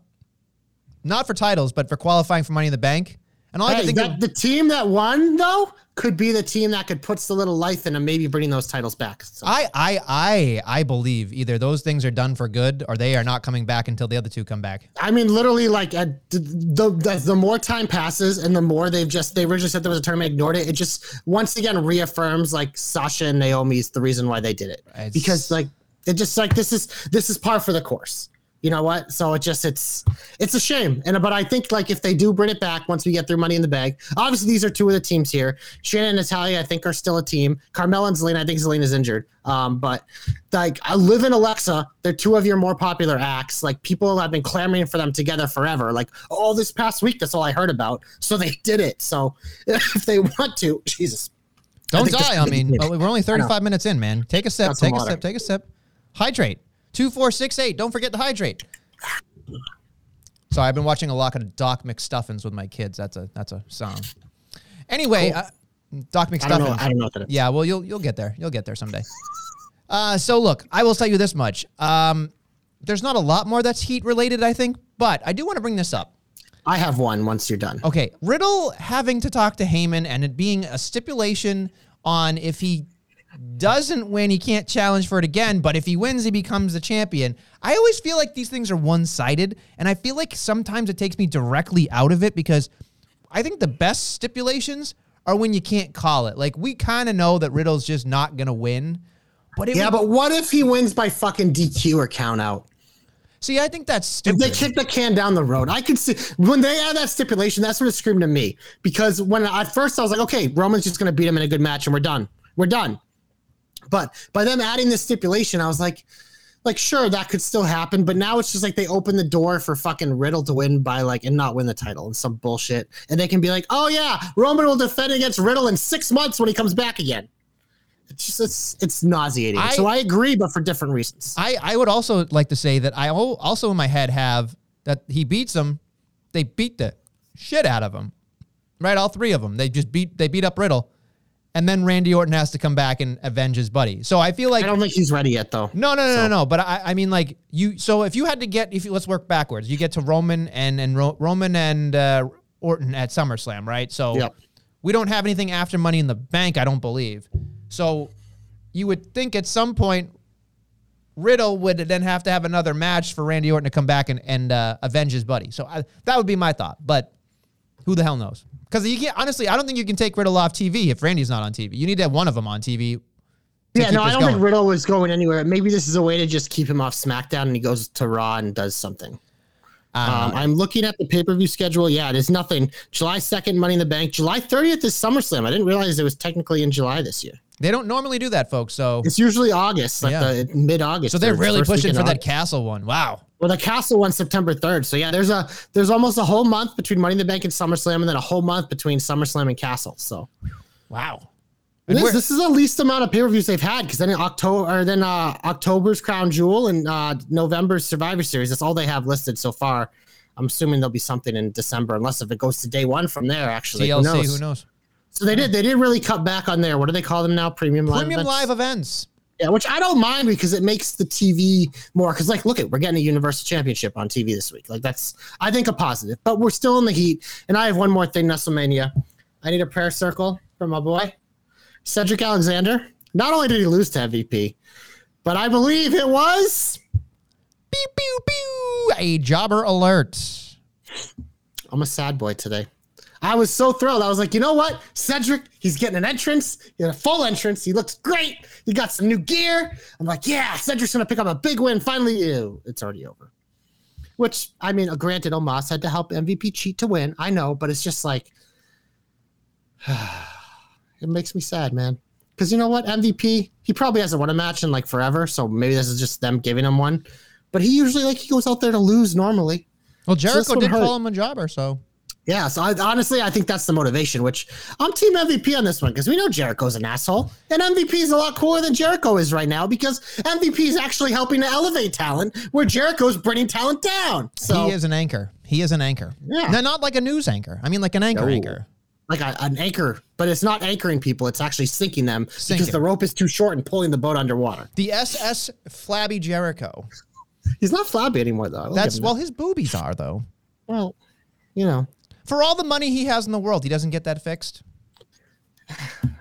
not for titles, but for qualifying for Money in the Bank. And all I Hey, could think that, of, the team that won though could be the team that could put a little life in and maybe bringing those titles back. So, I I I I believe either those things are done for good or they are not coming back until the other two come back. I mean, literally, like uh, the, the the more time passes and the more they've just they originally said there was a tournament, ignored it. It just once again reaffirms like Sasha and Naomi's the reason why they did it It's- because like it just like this is this is par for the course. You know what? So it just it's it's a shame. And but I think like if they do bring it back once we get through Money in the Bag, obviously these are two of the teams here. Shannon and Natalya, I think, are still a team. Carmella and Zelina, I think Zelina's injured. Um, but like I Liv and Alexa, they're two of your more popular acts. Like people have been clamoring for them together forever. Like, oh, this past week, that's all I heard about. So they did it. So if they want to, Jesus. Don't this die I on the me. beginning. Oh, We're only 35 minutes in, man. Take a sip. Got Take a water. sip. Take a sip. Hydrate. Two, four, six, eight. Don't forget to hydrate. So I've been watching a lot of Doc McStuffins with my kids. That's a that's a song. Anyway, uh, Doc McStuffins. I don't know. I don't know what that is. Yeah, well, you'll you'll get there. You'll get there someday. Uh, so look, I will tell you this much. Um, there's not a lot more that's heat related, I think, but I do want to bring this up. I have one once you're done. Okay, Riddle having to talk to Heyman and it being a stipulation on if he doesn't win, he can't challenge for it again, but if he wins, he becomes the champion. I always feel like these things are one sided, and I feel like sometimes it takes me directly out of it because I think the best stipulations are when you can't call it. Like, we kind of know that Riddle's just not going to win. But Yeah, would- but what if he wins by fucking DQ or count out? see, I think that's If they kick the can down the road, I could see when they add that stipulation. That's what it screamed to me because when at first I was like, okay, Roman's just going to beat him in a good match and we're done. We're done. But by them adding this stipulation, I was like, like sure that could still happen, but now it's just like they open the door for fucking Riddle to win by like and not win the title and some bullshit, and they can be like, oh yeah, Roman will defend against Riddle in six months when he comes back again. It's just it's it's nauseating. I- so I agree, but for different reasons. I, I would also like to say that I also in my head have that he beats them. They beat the shit out of him, right? All three of them. They just beat they beat up Riddle, and then Randy Orton has to come back and avenge his buddy. So I feel like I don't think he's ready yet, though. no, no, no, no, So- no. But I, I mean, like you. So if you had to get, if you let's work backwards, you get to Roman and and Ro- Roman and uh, Orton at SummerSlam, right? So Yep. we don't have anything after Money in the Bank, I don't believe. So you would think at some point Riddle would then have to have another match for Randy Orton to come back and and uh, avenge his buddy. So I, that would be my thought. But who the hell knows? Because you can't honestly, I don't think you can take Riddle off TV if Randy's not on TV. You need to have one of them on TV. Yeah, no, I don't going. think Riddle was going anywhere. Maybe this is a way to just keep him off SmackDown and he goes to Raw and does something. Um, I'm looking at the pay per view schedule. Yeah, there's nothing. July 2nd, Money in the Bank. July 30th is SummerSlam. I didn't realize it was technically in July this year. They don't normally do that, folks. So It's usually August, like Yeah. the mid August. so they're really pushing for that castle one. Wow. Well, the Castle one September 3rd. So yeah, there's a there's almost a whole month between Money in the Bank and SummerSlam, and then a whole month between SummerSlam and Castle. So Wow. It And is. we're- This is the least amount of pay per views they've had because then in October or then uh, October's Crown Jewel and uh, November's Survivor Series. That's all they have listed so far. I'm assuming there'll be something in December, unless if it goes to day one from there. Actually, TLC, who knows? who knows? So they did. They did really cut back on there. What do they call them now? Premium live. Premium events? live events. Yeah, which I don't mind because it makes the TV more. Because like, look at we're getting a Universal Championship on TV this week. Like that's I think a positive. But we're still in the heat. And I have one more thing, WrestleMania. I need a prayer circle for my boy Cedric Alexander. Not only did he lose to MVP, but I believe it was. Pew, pew, pew. A jobber alert. I'm a sad boy today. I was so thrilled. I was like, you know what? Cedric, he's getting an entrance. He had a full entrance. He looks great. He got some new gear. I'm like, yeah, Cedric's going to pick up a big win. Finally, ew, it's already over. Which, I mean, granted, Omos had to help MVP cheat to win. I know, but it's just like, it makes me sad, man. Because you know what? MVP, he probably hasn't won a match in like forever. So maybe this is just them giving him one. But he usually, like, he goes out there to lose normally. Well, Jericho one did hurt. call him a jobber, so Yeah, so I, honestly, I think that's the motivation. Which I'm Team MVP on this one because we know Jericho's an asshole, and MVP is a lot cooler than Jericho is right now because MVP is actually helping to elevate talent where Jericho's bringing talent down. So he is an anchor. He is an anchor. Yeah. No, not like a news anchor. I mean, like an anchor No. anchor. like a, an anchor, but it's not anchoring people; it's actually sinking them Sinking. because the rope is too short and pulling the boat underwater. The SS Flabby Jericho. He's not flabby anymore, though. That's well, that. his boobies are though. well, you know. For all the money he has in the world, he doesn't get that fixed.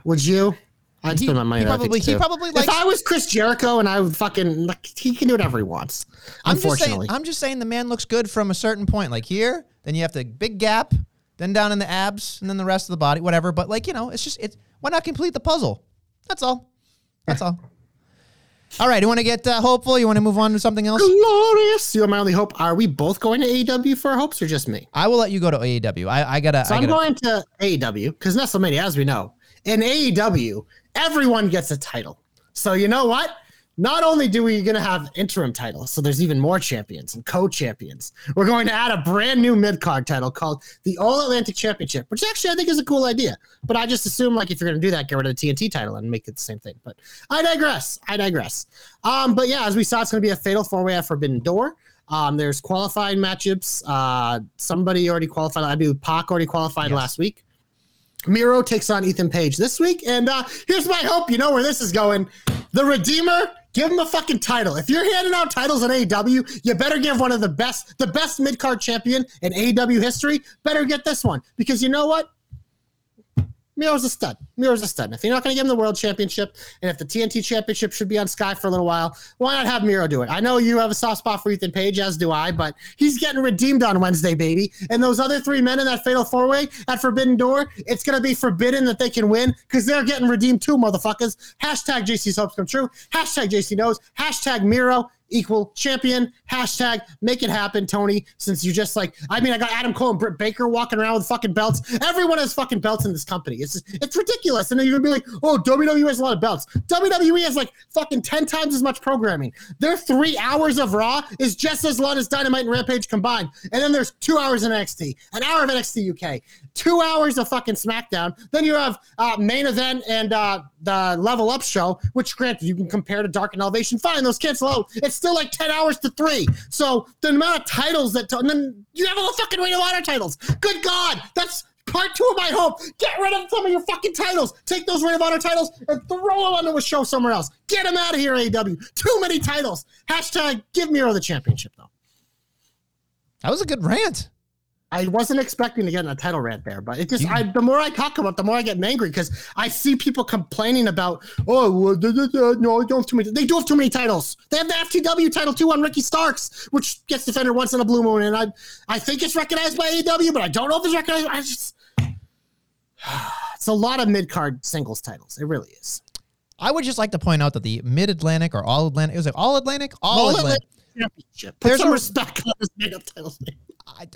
Would you? I'd He- spend my money. he probably- thing, he too. probably If I was Chris Jericho and I would fucking like, he can do whatever he wants. I'm just saying. Unfortunately, I'm just saying the man looks good from a certain point. Like here, then you have the big gap, then down in the abs, and then the rest of the body, whatever. But like you know, it's just it's why not complete the puzzle? That's all. That's all. All right, you want to get uh, hopeful? You want to move on to something else? Glorious. You're my only hope. Are we both going to AEW for our hopes or just me? I will let you go to AEW. I, I gotta. So I I'm gotta going to AEW because WrestleMania, as we know, in AEW, everyone gets a title. So you know what? Not only do we going to have interim titles, so there's even more champions and co-champions. We're going to add a brand new mid-card title called the All Atlantic Championship, which actually I think is a cool idea. But I just assume like if you're going to do that, get rid of the TNT title and make it the same thing. But I digress. I digress. Um, but yeah, as we saw, it's going to be a fatal four-way at Forbidden Door. Um, there's qualifying matchups. Uh, somebody already qualified. I do. Pac already qualified Yes. last week. Miro takes on Ethan Page this week, and uh, here's my hope. You know where this is going. The Redeemer, give him a fucking title. If you're handing out titles in AEW, you better give one of the best, the best mid card champion in AEW history. Better get this one because you know what? Miro's a stud. Miro's a stud. And if you're not going to give him the world championship, and if the TNT championship should be on Sky for a little while, why not have Miro do it? I know you have a soft spot for Ethan Page, as do I, but he's getting redeemed on Wednesday, baby. And those other three men in that fatal four way at Forbidden Door, it's going to be forbidden that they can win because they're getting redeemed too, motherfuckers. Hashtag JC's hopes come true. Hashtag JC knows. Hashtag Miro equal champion. Hashtag make it happen, Tony. Since you're just like, I mean, I got Adam Cole and Britt Baker walking around with fucking belts. Everyone has fucking belts in this company. It's just, it's ridiculous. And then you're gonna be like, oh, WWE has a lot of belts. WWE has like fucking ten times as much programming. Their three hours of Raw is just as long as Dynamite and Rampage combined. And then there's two hours in NXT, an hour of NXT UK, two hours of fucking SmackDown. Then you have uh, main event and uh, the Level Up show, which granted you can compare to Dark and Elevation. Fine, those cancel out. It's still like ten hours to three. So the amount of titles that, and then you have all the fucking Ring of Honor titles. Good God, that's part two of my hope. Get rid of some of your fucking titles. Take those Ring of Honor titles and throw them onto a show somewhere else. Get them out of here, AW. Too many titles. Hashtag give Miro the championship though. That was a good rant. I wasn't expecting to get in a title rant there, but it just I the more I talk about, it, the more I get angry because I see people complaining about oh well, da, da, da, no, they don't have too many. They do have too many titles. They have the FTW title too on Ricky Starks, which gets defended once in a blue moon, and I I think it's recognized by AEW, but I don't know if it's recognized. I just it's a lot of mid card singles titles. It really is. I would just like to point out that the Mid Atlantic or All Atlantic, it was like All Atlantic, All Atlantic. Championship. Put There's some a- respect on this made up titles name. I,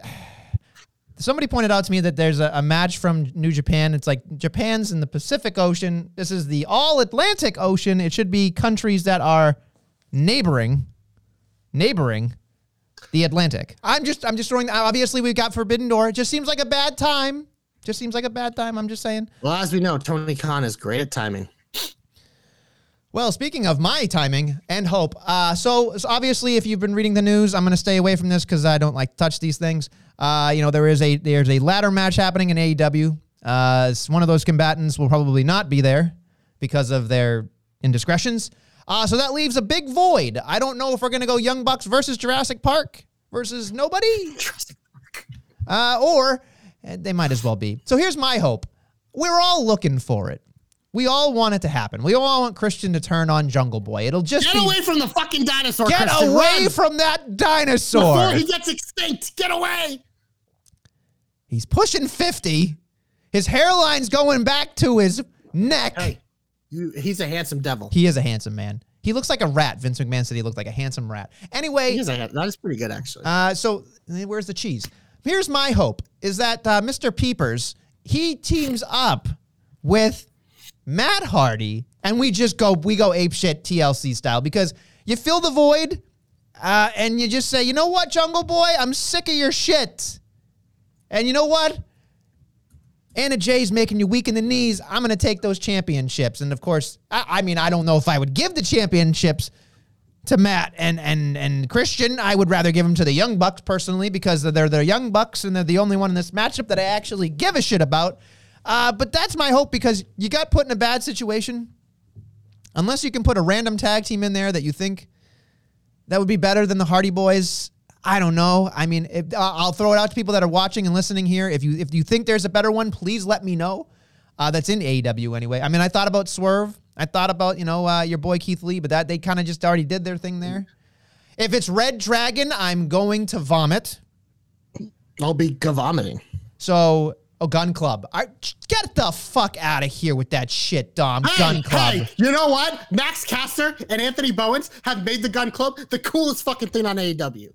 somebody pointed out to me that there's a, a match from New Japan. It's like Japan's in the Pacific Ocean. This is the All Atlantic Ocean. It should be countries that are neighboring, neighboring the Atlantic. I'm just, I'm just throwing. Obviously, we've got Forbidden Door. It just seems like a bad time. Just seems like a bad time. I'm just saying. Well, as we know, Tony Khan is great at timing. Well, speaking of my timing and hope, uh, so, so obviously, if you've been reading the news, I'm going to stay away from this because I don't like to touch these things. Uh, you know, there is a there's a ladder match happening in AEW. Uh, one of those combatants will probably not be there because of their indiscretions. Uh, so that leaves a big void. I don't know if we're going to go Young Bucks versus Jurassic Park versus nobody, uh, or eh, they might as well be. So here's my hope. We're all looking for it. We all want it to happen. We all want Christian to turn on Jungle Boy. It'll just Get be away from the fucking dinosaur. get Christian. away Run from that dinosaur before he gets extinct. Get away. He's pushing 50. His hairline's going back to his neck. Hey, you, he's a handsome devil. He is a handsome man. He looks like a rat. Vince McMahon said he looked like a handsome rat. Anyway, He is a, that is pretty good, actually. Uh, so where's the cheese? Here's my hope: is that uh, Mr. Peepers he teams up with Matt Hardy, and we just go we go ape shit TLC style because you fill the void, uh, and you just say, you know what, Jungle Boy, I'm sick of your shit, and you know what. Anna Jay's making you weak in the knees. I'm going to take those championships. And of course, I, I mean, I don't know if I would give the championships to Matt and and and Christian. I would rather give them to the Young Bucks personally because they're the Young Bucks and they're the only one in this matchup that I actually give a shit about. Uh, but that's my hope because you got put in a bad situation. Unless you can put a random tag team in there that you think that would be better than the Hardy Boys. I don't know. I mean, if, uh, I'll throw it out to people that are watching and listening here. If you if you think there's a better one, please let me know. Uh, that's in AEW anyway. I mean, I thought about Swerve. I thought about you know uh, your boy Keith Lee, but that they kind of just already did their thing there. If it's Red Dragon, I'm going to vomit. I'll be vomiting. So Oh, Gun Club. I, get the fuck out of here with that shit, Dom. Hey, Gun Club. hey, you know what? Max Caster and Anthony Bowens have made the Gun Club the coolest fucking thing on AEW.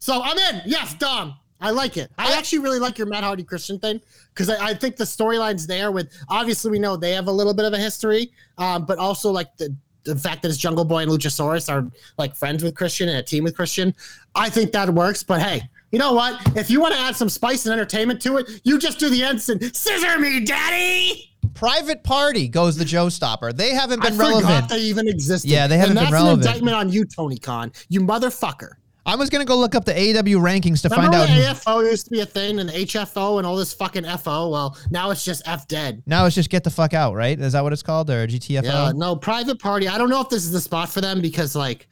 So I'm in. Yes, Dom. I like it. I actually really like your Matt Hardy Christian thing because I, I think the storyline's there. With obviously we know they have a little bit of a history, um, but also like the the fact that it's Jungle Boy and Luchasaurus are like friends with Christian and a team with Christian. I think that works. But hey, you know what? If you want to add some spice and entertainment to it, you just do the ensign. Scissor me, daddy. Private Party goes the Joe Stopper. They haven't I been forgot relevant. they even existed. Yeah, they haven't and been that's an indictment on you, Tony Khan. You motherfucker. I was gonna go look up the AW rankings to Remember find out. AFO used to be a thing and HFO and all this fucking FO? Well, now it's just F dead. now it's just get the fuck out, right? Is that what it's called, or GTFO? Yeah, no, private party. I don't know if this is the spot for them because like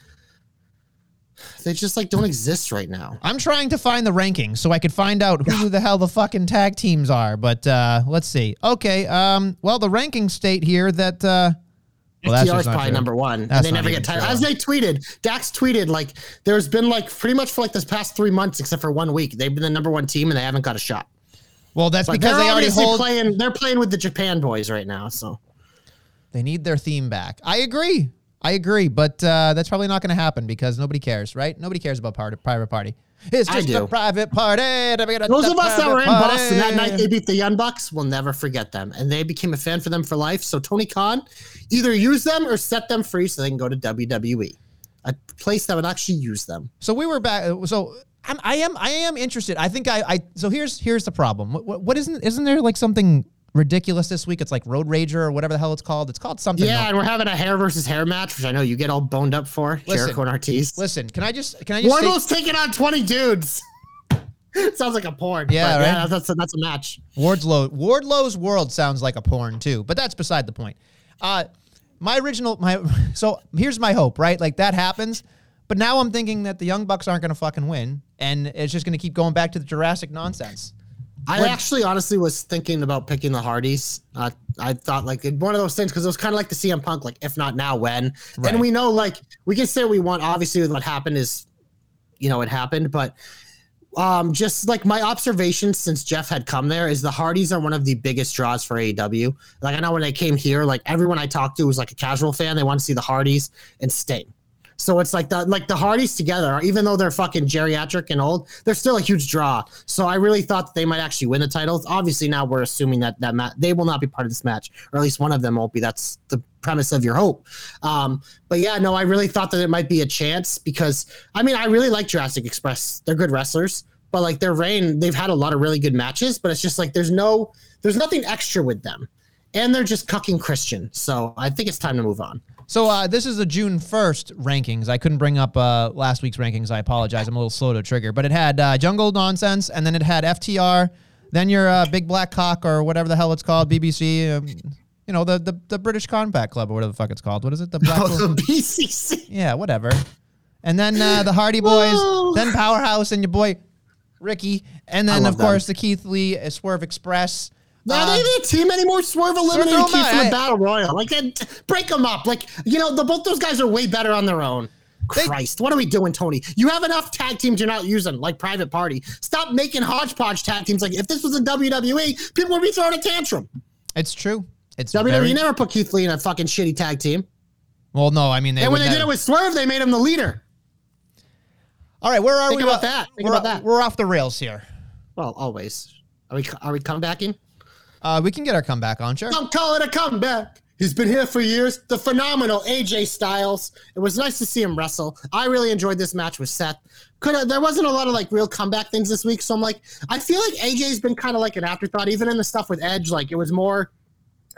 they just like don't exist right now. I'm trying to find the rankings so I could find out who the hell the fucking tag teams are. But uh, let's see. Okay. Um. Well, the rankings state here that. Uh, well, that's FTR just is probably true. number one, That's and they never get tired. As they tweeted, Dax tweeted like there's been like pretty much for like this past three months, except for one week, they've been the number one team and they haven't got a shot. Well, that's Like because they're already hold. playing. They're playing with the Japan boys right now, so. They need their theme back. I agree. I agree, but uh, that's probably not going to happen because nobody cares, right? Nobody cares about part- private party. It's just a private party. Those of us that were in Boston that night they they beat the Young Bucks We'll never forget them, and they became a fan for them for life. So Tony Khan, either use them or set them free so they can go to WWE, a place that would actually use them. So we were back. So I'm, I am. I am interested. I think I. I. So here's here's the problem. What, what, what isn't isn't there like something ridiculous this week? It's like Road Rager or whatever the hell it's called. It's called something. Yeah, and we're having a hair versus hair match, which I know you get all boned up for. Listen, Jericho and Ortiz. Listen, can I just can I just say, Wardlow's taking on twenty dudes. Sounds like a porn. Yeah, right? that's a, that's a match. Wardlow Wardlow's world sounds like a porn too, but that's beside the point. Uh, my original my so here's my hope, right? Like that happens, but now I'm thinking that the Young Bucks aren't going to fucking win, and it's just going to keep going back to the Jurassic nonsense. I actually honestly was thinking about picking the Hardys. Uh, I thought like one of those things because it was kind of like the CM Punk, like if not now, when? Right. And we know like we can say what we want. Obviously, what happened is, you know, it happened. But um, just like my observation since Jeff had come there is the Hardys are one of the biggest draws for AEW. Like I know when they came here, like everyone I talked to was like a casual fan. They want to see the Hardys and Sting. So it's like the like the Hardys together, even though they're fucking geriatric and old, they're still a huge draw. So I really thought that they might actually win the titles. Obviously, now we're assuming that that ma- they will not be part of this match, or at least one of them won't be. That's the premise of your hope. Um, but yeah, no, I really thought that it might be a chance because I mean I really like Jurassic Express. They're good wrestlers, but like their reign, they've had a lot of really good matches. But it's just like there's no there's nothing extra with them, and they're just cucking Christian. So I think it's time to move on. So uh, this is the June 1st rankings. I couldn't bring up uh, last week's rankings. I apologize. I'm a little slow to trigger. But it had uh, Jungle Nonsense, and then it had FTR, then your uh, Big Black Cock or whatever the hell it's called, BBC. Um, you know, the, the the British Combat Club or whatever the fuck it's called. What is it? The Black Oh, the BCC. Yeah, whatever. And then uh, the Hardy Boys, Oh. then Powerhouse and your boy Ricky, and then of course them. the Keith Lee uh, Swerve Express. Are Uh, they the team anymore? Swerve eliminated Keith from the Battle Royal. Like, break them up. Like, you know, the both those guys are way better on their own. They- Christ, what are we doing, Tony? You have enough tag teams you're not using, like Private Party. Stop making hodgepodge tag teams. Like, if this was a WWE, people would be throwing a tantrum. it's true. It's WWE very, never put Keith Lee in a fucking shitty tag team. well, no, I mean they and when they did it with Swerve, they made him the leader. All right, where are Think we? about that. Think we're, about that. We're off the rails here. Well, always. Are we? Are we comebacking? Uh, we can get our comeback on, sure. Don't call it a comeback. He's been here for years. The phenomenal AJ Styles. It was nice to see him wrestle. I really enjoyed this match with Seth. Could have, there wasn't a lot of like real comeback things this week, so I'm like, I feel like AJ's been kind of like an afterthought, even in the stuff with Edge. Like it was more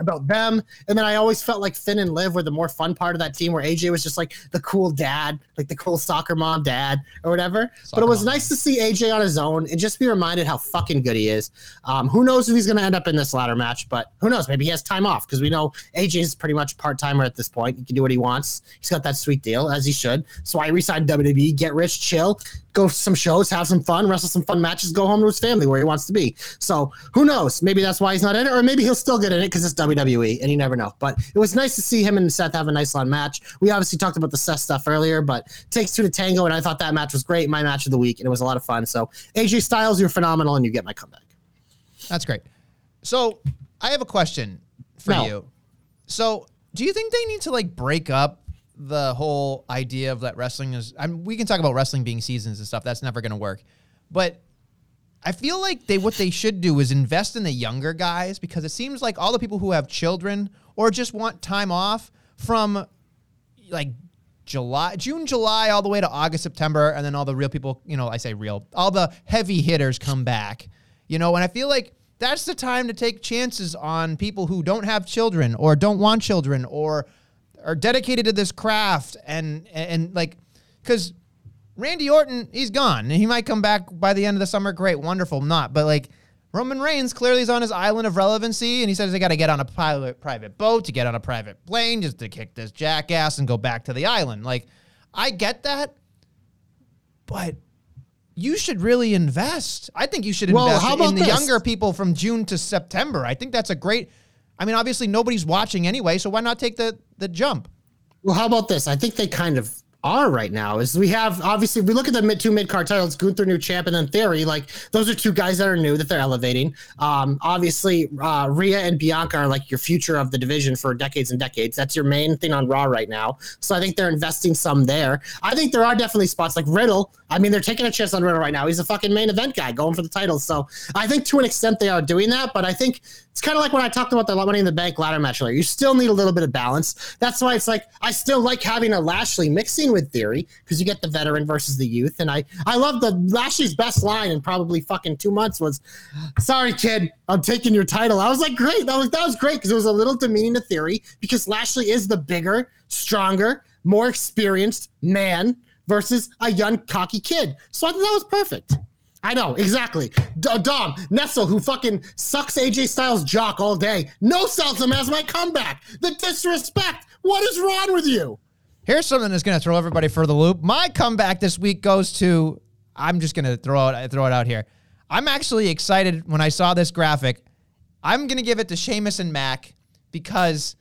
about them, and then I always felt like Finn and Liv were the more fun part of that team, where AJ was just like the cool dad, like the cool soccer mom dad or whatever. but it was mom nice to see AJ on his own and just be reminded how fucking good he is. Um, who knows if he's going to end up in this ladder match, but who knows? Maybe he has time off because we know AJ is pretty much part timer at this point. He can do what he wants. He's got that sweet deal as he should. So I resigned WWE, get rich, chill, go to some shows, have some fun, wrestle some fun matches, go home to his family where he wants to be. So who knows? Maybe that's why he's not in it, or maybe he'll still get in it because it's WWE and you never know. But it was nice to see him and Seth have a nice long match. We obviously talked about the Seth stuff earlier, but takes two to tango, and I thought that match was great, my match of the week, and it was a lot of fun. So AJ Styles, you're phenomenal, and you get my comeback. That's great. So I have a question for No. you. So do you think they need to like break up the whole idea of that wrestling is? I mean, we can talk about wrestling being seasons and stuff. That's never going to work. But I feel like they what they should do is invest in the younger guys because it seems like all the people who have children or just want time off from like July, June, July, all the way to August, September, and then all the real people, you know, I say real, all the heavy hitters come back, you know, and I feel like that's the time to take chances on people who don't have children or don't want children or are dedicated to this craft and, and like, because Randy Orton, he's gone. And he might come back by the end of the summer. Great, wonderful, not. But like Roman Reigns clearly is on his island of relevancy, and he says they got to get on a pilot, private boat to get on a private plane just to kick this jackass and go back to the island. Like, I get that, but you should really invest. I think you should Well, invest about in the this? younger people from June to September. I think that's a great. I mean, obviously nobody's watching anyway, so why not take the the jump? Well, how about this? I think they kind of are right now. Is we have obviously we look at the mid two mid card titles, Gunther new champ, and then Theory. Like those are two guys that are new that they're elevating. Um, obviously, uh, Rhea and Bianca are like your future of the division for decades and decades. That's your main thing on Raw right now. So I think they're investing some there. I think there are definitely spots like Riddle. I mean, they're taking a chance on Riddle right now. He's a fucking main event guy going for the title. So I think to an extent they are doing that. But I think it's kind of like when I talked about the Money in the Bank ladder match earlier. You still need a little bit of balance. That's why it's like I still like having a Lashley mixing with Theory because you get the veteran versus the youth. And I I love the Lashley's best line in probably fucking two months was, "Sorry, kid, I'm taking your title." I was like, great. That was that was great because it was a little demeaning to Theory because Lashley is the bigger, stronger, more experienced man versus a young cocky kid. So I thought that was perfect. I know exactly. D- Dom Nestle, who fucking sucks AJ Styles' jock all day, no sells him as my comeback. The disrespect. What is wrong with you? Here's something that's going to throw everybody for the loop. My comeback this week goes to. I'm just going to throw it throw it out here. I'm actually excited when I saw this graphic. I'm going to give it to Sheamus and Mac because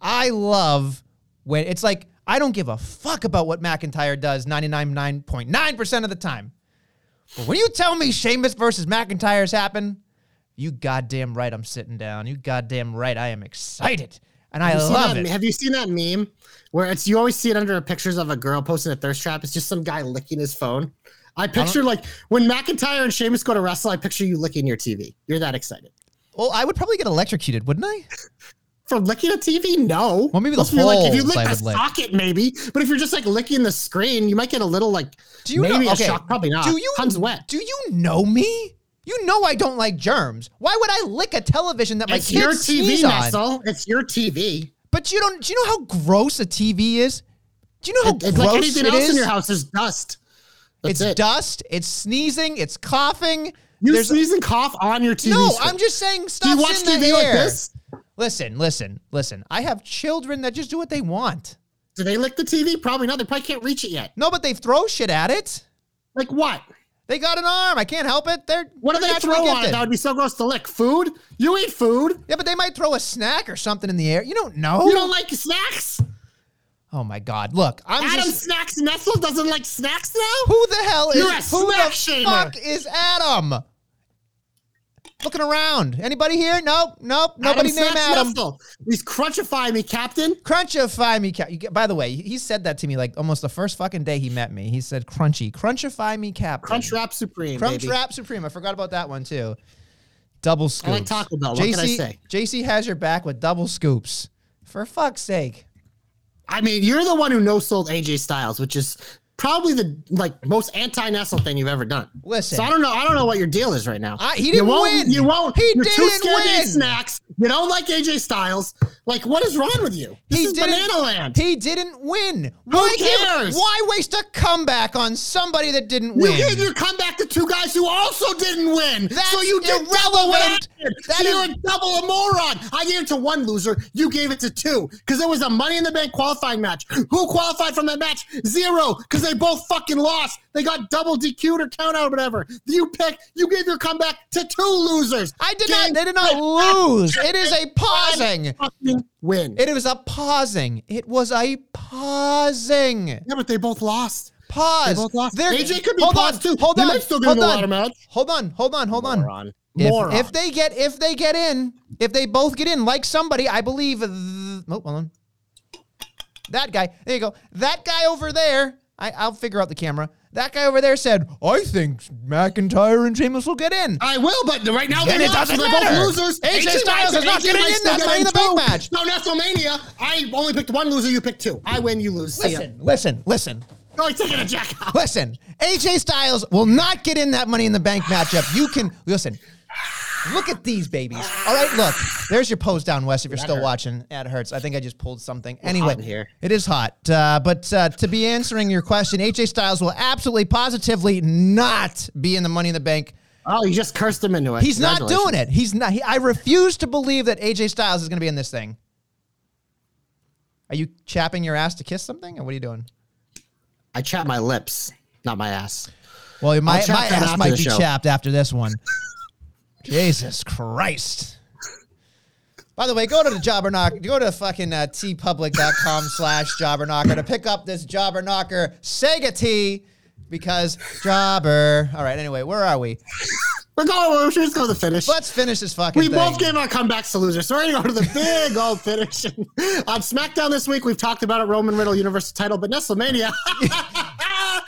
I love when it's like I don't give a fuck about what McIntyre does 99.9% of the time. But when you tell me Sheamus versus McIntyre's happen, you goddamn right I'm sitting down. You goddamn right I am excited. And I Have you seen love it. Have you seen that meme where it's you always see it under pictures of a girl posting a thirst trap? It's just some guy licking his phone. I picture like when McIntyre and Sheamus go to wrestle, I picture you licking your TV. You're that excited. Well, I would probably get electrocuted, wouldn't I? For licking a TV, no. Well, maybe the be like if you lick I the lick. socket, maybe. But if you're just like licking the screen, you might get a little like Do you maybe know? a shock. Probably not. Do you Tons wet. Do you know me? You know I don't like germs. Why would I lick a television that my it's kids your TV, sneeze on? Nestle. It's your TV. But you don't. Do you know how gross a TV is? Do you know how It- it's gross like anything it else is? in your house. is dust. That's it's it. dust. It's sneezing. It's coughing. You There's sneeze and cough on your TV. no. screen. I'm just saying. Do Stop you watch TV like this? Listen, listen, listen. I have children that just do what they want. Do they lick the TV? Probably not. They probably can't reach it yet. No, but they throw shit at it. Like what? They got an arm. I can't help it. They're What do they throw on it? That would be so gross to lick. Food? You eat food? Yeah, but they might throw a snack or something in the air. You don't know. You don't like snacks? oh my god! Look, I'm Adam just. Snacks Nestle doesn't like snacks now? Who the hell is? You're a who snack the shamer. fuck is Adam? Looking around. Anybody here? Nope. Nope. Nobody Adam named Adam. Nestle. Please crunchify me, Captain. Crunchify me, cap. You get, by the way, he said that to me like almost the first fucking day he met me. He said, "Crunchy, crunchify me, captain." Crunch Wrap Supreme, Crunch baby. Wrap Supreme. I forgot about that one too. Double scoops. I like Taco Bell. What JC, can I say? JC has your back with double scoops. For fuck's sake. I mean, you're the one who no sold AJ Styles, which is probably the like most anti-Nestle thing you've ever done. Listen. So I don't know. I don't know what your deal is right now. I- he you didn't won't, win. You won't. He you're didn't scared to win. eat snacks. You don't like AJ Styles. Like, what is wrong with you? This he is didn't, banana land. He didn't win. Why give- cares? why waste a comeback on somebody that didn't win? You gave your comeback to two guys who also didn't win. That's so you did double what I irrelevant. That you're is- a double a moron. I gave it to one loser. You gave it to two because it was a Money in the Bank qualifying match. Who qualified from that match? Zero because they both fucking lost. They got double DQ'd or count out or whatever. You picked. You gave your comeback to two losers. I did Game not. They did not lose. It is a pausing. Fucking win. It was a pausing. It was a pausing. yeah, but they both lost. Pause. They both lost. There- AJ could be hold paused on, too. Hold They on. still hold on. match. Hold on. Hold on. Hold on. Moron. If, Moron. if they get if they get in, if they both get in, like somebody, I believe. Uh, oh, hold on. That guy. There you go. That guy over there. I, I'll figure out the camera. That guy over there said, "I think McIntyre and Sheamus will get in." I will, but right now they're not, they're both losers. AJ might- Styles is not AJ getting in that Money in the Bank match. No, WrestleMania. I only picked one loser. You picked two. I win. You lose. Listen, listen, listen. Oh, he's taking a jack out. Listen, AJ Styles will not get in that Money in the Bank matchup. You can listen. Look at these babies. All right, look. There's your pose down west. If you're still hurt. watching, that hurts. I think I just pulled something. hot Anyway, here. it is hot. Uh, but uh, to be answering your question, AJ Styles will absolutely, positively not be in the Money in the Bank. Oh, you just cursed him into it. He's not doing it. He's not. He, I refuse to believe that AJ Styles is going to be in this thing. Are you chapping your ass to kiss something, or what are you doing? I chap my lips, not my ass. Well, my, my ass might be show. chapped after this one. Jesus Christ. By the way, go to the Jobberknocker, go to fucking uh, teepublic.com slash Jobber Knocker to pick up this Jobber Knocker Sega T because Jobber. All right, anyway, where are we? We're going. We're just go to the finish. Let's finish this fucking we thing. both gave our comebacks to losers. So we're going to go to the big old finish. On SmackDown this week, we've talked about it Roman Riddle Universal title, but WrestleMania,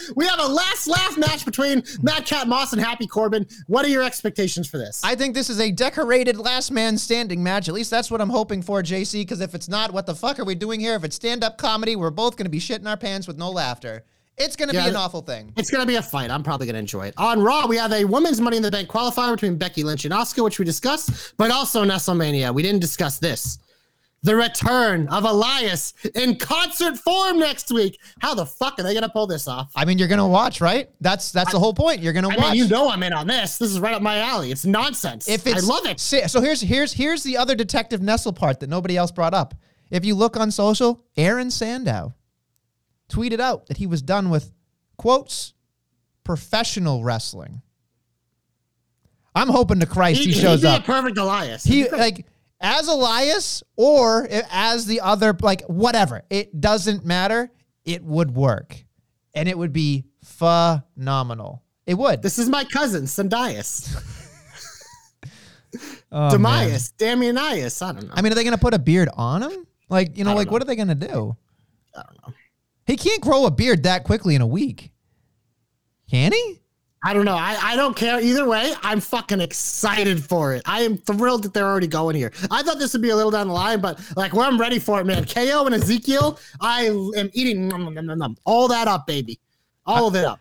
we have a last laugh match between Madcap Moss and Happy Corbin. What are your expectations for this? I think this is a decorated last man standing match. At least that's what I'm hoping for, JC, because if it's not, what the fuck are we doing here? If it's stand up comedy, we're both going to be shitting our pants with no laughter. It's going to Yeah, be an awful thing. It's going to be a fight. I'm probably going to enjoy it. On Raw, we have a women's Money in the Bank qualifier between Becky Lynch and Asuka, which we discussed, but also WrestleMania. We didn't discuss this. The return of Elias in concert form next week. How the fuck are they going to pull this off? I mean, you're going to watch, right? That's that's the whole point. You're going to I watch. mean, you know I'm in on this. This is right up my alley. It's nonsense. if it's, I love it. So here's here's here's the other Detective Nestle part that nobody else brought up. If you look on social, Aaron Sandow tweeted out that he was done with quotes professional wrestling. I'm hoping to Christ he, He, shows up. perfect Elias. he like as Elias or as the other like whatever. It doesn't matter. It would work, and it would be phenomenal. It would. this is my cousin, Sandias. Oh. Damias. Damianias. I don't know. I mean, are they going to put a beard on him? Like, you know, like know. what are they going to do? I don't know. He can't grow a beard that quickly in a week. Can he? I don't know. I, I don't care either way. I'm fucking excited for it. I am thrilled that they're already going here. I thought this would be a little down the line, but like where I'm ready for it, man. KO and Ezekiel, I am eating nom, nom, nom, nom, all that up, baby. All of it up.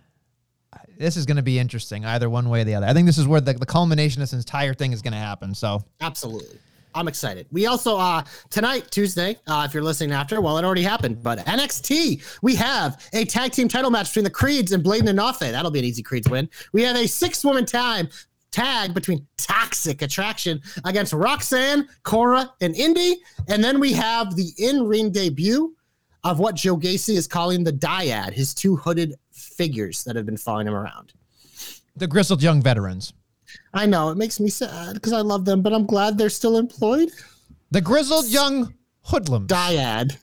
This is going to be interesting, either one way or the other. I think this is where the, the culmination of this entire thing is going to happen. So, Absolutely. I'm excited. We also uh tonight, Tuesday, uh, if you're listening after, well, it already happened, but NXT, we have a tag team title match between the Creeds and Blade and Enofe. That'll be an easy Creeds win. We have a six woman time tag between Toxic Attraction against Roxanne, Cora, and Indy. And then we have the in ring debut of what Joe Gacy is calling the dyad, his two hooded figures that have been following him around. the grizzled young veterans. I know it makes me sad because I love them, but I'm glad they're still employed. The grizzled young hoodlums. Dyad.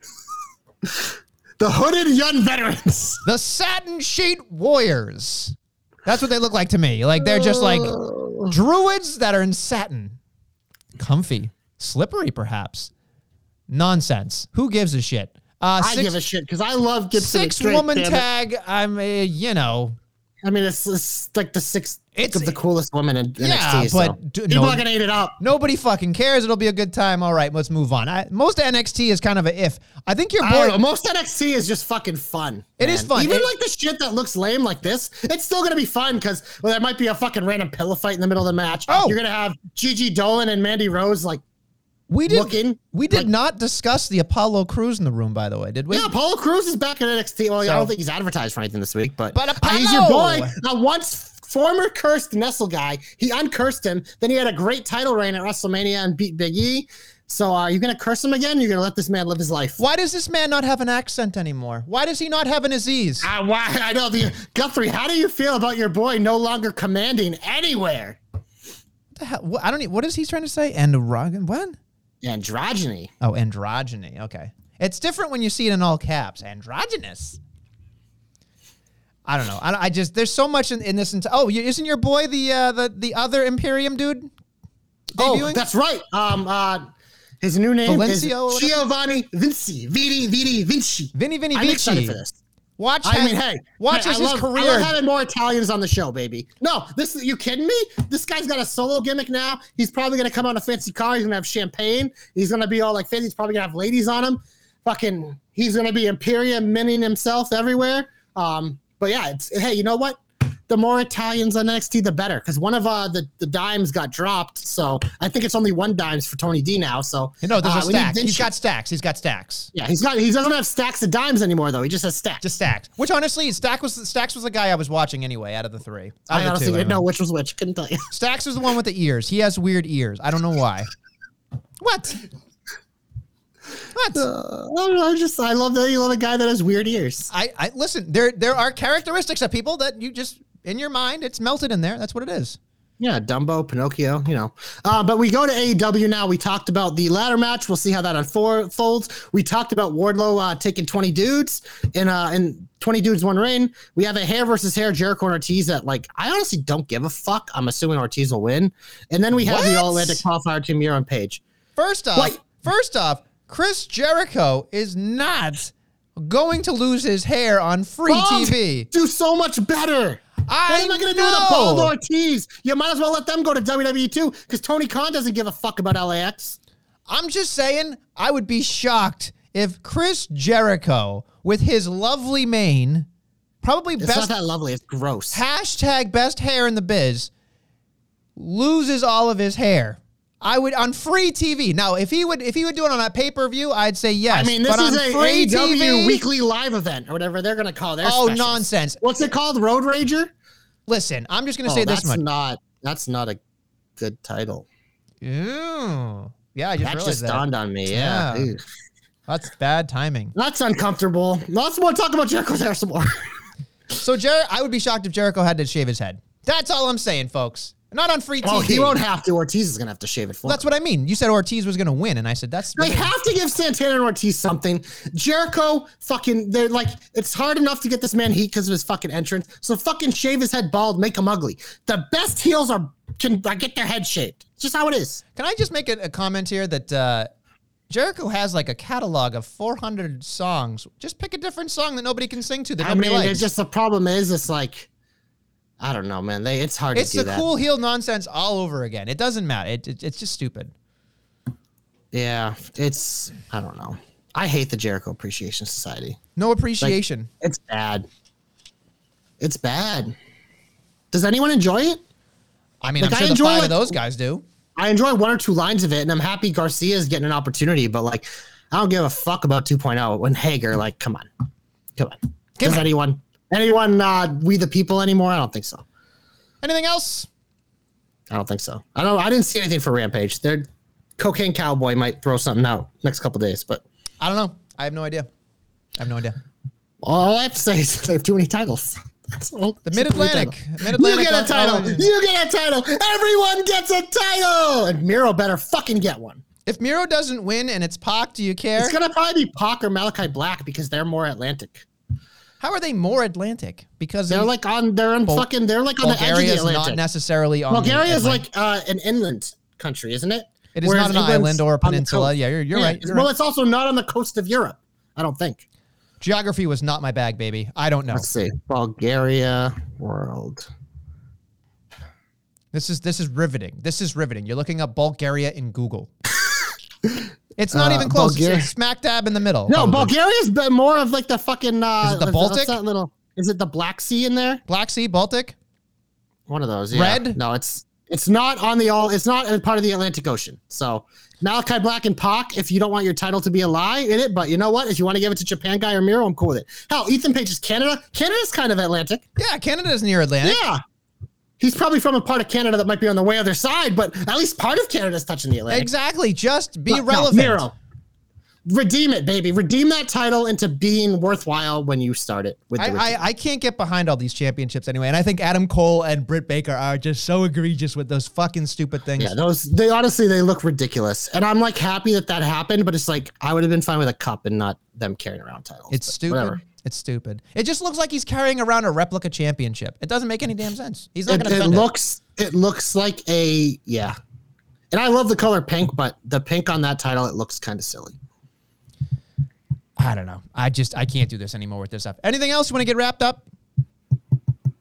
the hooded young veterans. The satin sheet warriors. That's what they look like to me. Like they're just like druids that are in satin. Comfy. Slippery, perhaps. Nonsense. Who gives a shit? Uh, I give a shit because I love Gibson. six straight, woman tag. I'm, a, you know, I mean, it's, it's like the sixth It's- of the coolest woman in Yeah, NXT. so. but do- people no- are gonna eat it up. nobody fucking cares. It'll be a good time. All right, let's move on. I, most NXT is kind of a if. I think you're don't know. Most NXT is just fucking fun. It is fun. Even It- like the shit that looks lame like this, it's still gonna be fun because well, there might be a fucking random pillow fight in the middle of the match. Oh. You're gonna have Gigi Dolan and Mandy Rose like we did. looking we did like- not discuss the Apollo Crews in the room, by the way, did we? Yeah, Apollo Crews is back in NXT. Well, I don't think he's advertised for anything this week, but, But uh, he's your boy. Now, A once former cursed Nestle guy. He uncursed him. Then he had a great title reign at WrestleMania and beat Big E. So uh, you're gonna curse him again? You're gonna let this man live his life? Why does this man not have an accent anymore? Why does he not have an Azeez? Uh, why, I know the Guthrie. How do you feel about your boy no longer commanding anywhere? What the hell? I don't. e- What is he trying to say? Androgyny? What? Androgyny. Oh, androgyny. Okay, it's different when you see it in all caps. Androgynous. I don't know. I, I just there's so much in, in this. Enti- oh, you, isn't your boy the uh, the the other Imperium dude? Oh, that's right. Um, uh, his new name Valencio is? Giovanni Vinci. Vidi, Vidi, Vinci. Vinny Vinny I'm Vici. excited for this. Watch. I his- mean, hey, watch hey, his love, career. I love having more Italians on the show, baby. No, this you kidding me? This guy's got a solo gimmick now. He's probably gonna come on a fancy car. He's gonna have champagne. He's gonna be all like fancy. He's probably gonna have ladies on him. Fucking, he's gonna be Imperium minning himself everywhere. Um, but yeah, it's hey, you know what? The more Italians on NXT, the better. Because one of uh, the the dimes got dropped, so I think it's only one dimes for Tony D now. So You know, there's uh, a stack. He's got stacks. He's got stacks. yeah, he's got he doesn't have stacks of dimes anymore though. He just has stacks. Just stacks. Which honestly, Stack was Stacks was the guy I was watching anyway. Out of the three, out I honestly two, didn't know which was which. Couldn't tell you. Stacks was the one with the ears. He has weird ears. I don't know why. What? What? Uh, I don't know. I just I love that you love a guy that has weird ears. I, I listen. There there are characteristics of people that you just in your mind it's melted in there. That's what it is. Yeah, Dumbo, Pinocchio, you know. Uh, but we go to AEW now. We talked about the ladder match. We'll see how that unfolds. We talked about Wardlow uh, taking 20 dudes in uh in 20 dudes one reign. We have a hair versus hair Jericho and Ortiz that like I honestly don't give a fuck. I'm assuming Ortiz will win. And then we have the What? All Atlantic qualifier to Miro and Page. First off, Wait. first off, Chris Jericho is not going to lose his hair on free Oh, TV. Do so much better. I what am I going to do with a bald. Ortiz? You might as well let them go to WWE too, because Tony Khan doesn't give a fuck about LAX. I'm just saying, I would be shocked if Chris Jericho, with his lovely mane, probably It's best not that lovely. It's gross. hashtag best hair in the biz, loses all of his hair. I would on free TV. Now, if he would, if he would do it on a pay per view, I'd say yes. I mean, this but is a free AEW TV, weekly live event or whatever they're going to call their Oh, specials. nonsense! What's it called? Road Rager? Listen, I'm just gonna Oh, say this that's much. not that's not a good title. Ew. Yeah, I just That just that. dawned on me. Yeah. Yeah. That's bad timing. That's uncomfortable. Let's more talk about Jericho hair some more. So, Jer- I would be shocked if Jericho had to shave his head. That's all I'm saying, folks. Not on free TV. oh, he won't have to. Ortiz is going to have to shave it for That's him. what I mean. You said Ortiz was going to win, and I said that's. They have to give Santana and Ortiz something. Jericho, fucking, they're like, it's hard enough to get this man heat because of his fucking entrance. So fucking shave his head bald, make him ugly. The best heels are can uh, get their head shaved. It's just how it is. Can I just make a, a comment here that uh, Jericho has like a catalog of 400 songs. Just pick a different song that nobody can sing to that I nobody mean, likes. it's just the problem is it's like, I don't know, man. They it's hard it's to do the that. cool heel nonsense all over again. It doesn't matter. It, it- it's just stupid. Yeah, it's I don't know. I hate the Jericho Appreciation Society. No appreciation. It's bad. It's bad. Does anyone enjoy it? I mean, like, I'm I sure the enjoy, five like- of those guys do. I enjoy one or two lines of it, and I'm happy Garcia's getting an opportunity. But like, I don't give a fuck about 2.0 when Hager. Like, come on, come on. Does on. anyone anyone uh, we the people anymore? I don't think so. Anything else? I don't think so. I don't. I didn't see anything for Rampage. Their cocaine cowboy might throw something out next couple days, but I don't know. I have no idea. I have no idea. all I have to say is they have too many titles. All. The Mid Atlantic. You get a title. You get a title. Everyone gets a title. And Miro better fucking get one. If Miro doesn't win and it's Pac, do you care? It's gonna probably be Pac or Malachi Black because they're more Atlantic. How are they more Atlantic? Because They're like on. They're on fucking. They're like on the edge Bulgaria of is the not necessarily on. the Bulgaria is like uh, an inland country, isn't it? It is Whereas not an England's island or a peninsula. Yeah, you're, you're Yeah, right. You're well, right. it's also not on the coast of Europe. I don't think. Geography was not my bag, baby. I don't know. Let's see. Bulgaria world. This is this is riveting. This is riveting. You're looking up Bulgaria in Google. it's not Uh, even close. Bulgaria- It's smack dab in the middle. No, probably. Bulgaria's been more of like the fucking. Uh, Is it the Baltic? that little? Is it the Black Sea in there? Black Sea, Baltic. One of those. Yeah. Red? No, it's it's not on the all. It's not a part of the Atlantic Ocean. So Malachi Black and Pac. If you don't want your title to be a lie in it, but you know what? If you want to give it to Japan guy or Miro, I'm cool with it. Hell, Ethan Page is Canada. Canada's kind of Atlantic. Yeah, Canada's near Atlantic. Yeah. He's probably from a part of Canada that might be on the way other side, but at least part of Canada's touching the Atlantic. Exactly. Just be No, no, relevant. Miro. Redeem it, baby. Redeem that title into being worthwhile when you start it. With I. I, I can't get behind all these championships anyway. And I think Adam Cole and Britt Baker are just so egregious with those fucking stupid things. yeah, those they honestly they look ridiculous, and I'm like happy that that happened. But it's like I would have been fine with a cup and not them carrying around titles. It's stupid. whatever. It's stupid. It just looks like he's carrying around a replica championship. It doesn't make any damn sense. He's not It, going to it. looks it looks like a yeah, and I love the color pink, but the pink on that title it looks kind of silly. I don't know. I just I can't do this anymore with this stuff. Anything else you want to get wrapped up? You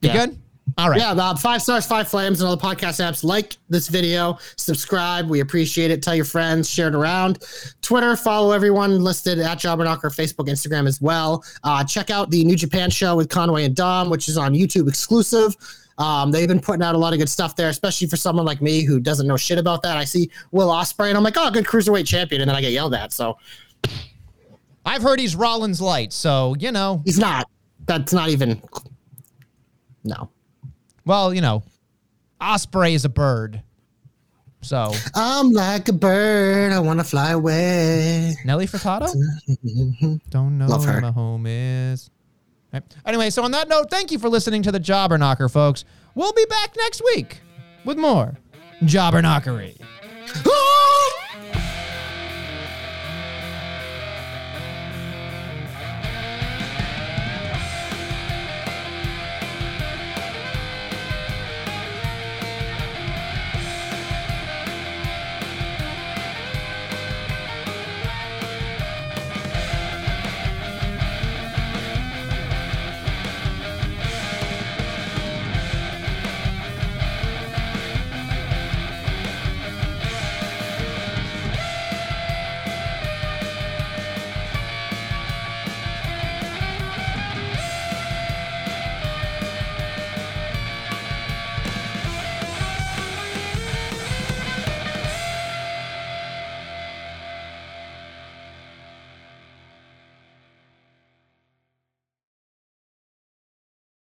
Yeah. good? All right. Yeah, uh, five stars, five flames, and all the podcast apps. Like this video, subscribe. We appreciate it. Tell your friends, share it around. Twitter, follow everyone listed at Jobberknocker, Facebook, Instagram as well. Uh, check out the New Japan show with Conway and Dom, which is on YouTube exclusive. Um, they've been putting out a lot of good stuff there, especially for someone like me who doesn't know shit about that. I see Will Ospreay and I'm like, oh, good cruiserweight champion, and then I get yelled at. So I've heard he's Rollins light, so you know. he's not. That's not even. No. Well, you know, Osprey is a bird. So I'm like a bird. I want to fly away. Nelly Furtado? Don't know Love where her. my home is. Right. Anyway, so on that note, thank you for listening to the Jobber Knocker, folks. We'll be back next week with more Jobber Knockery.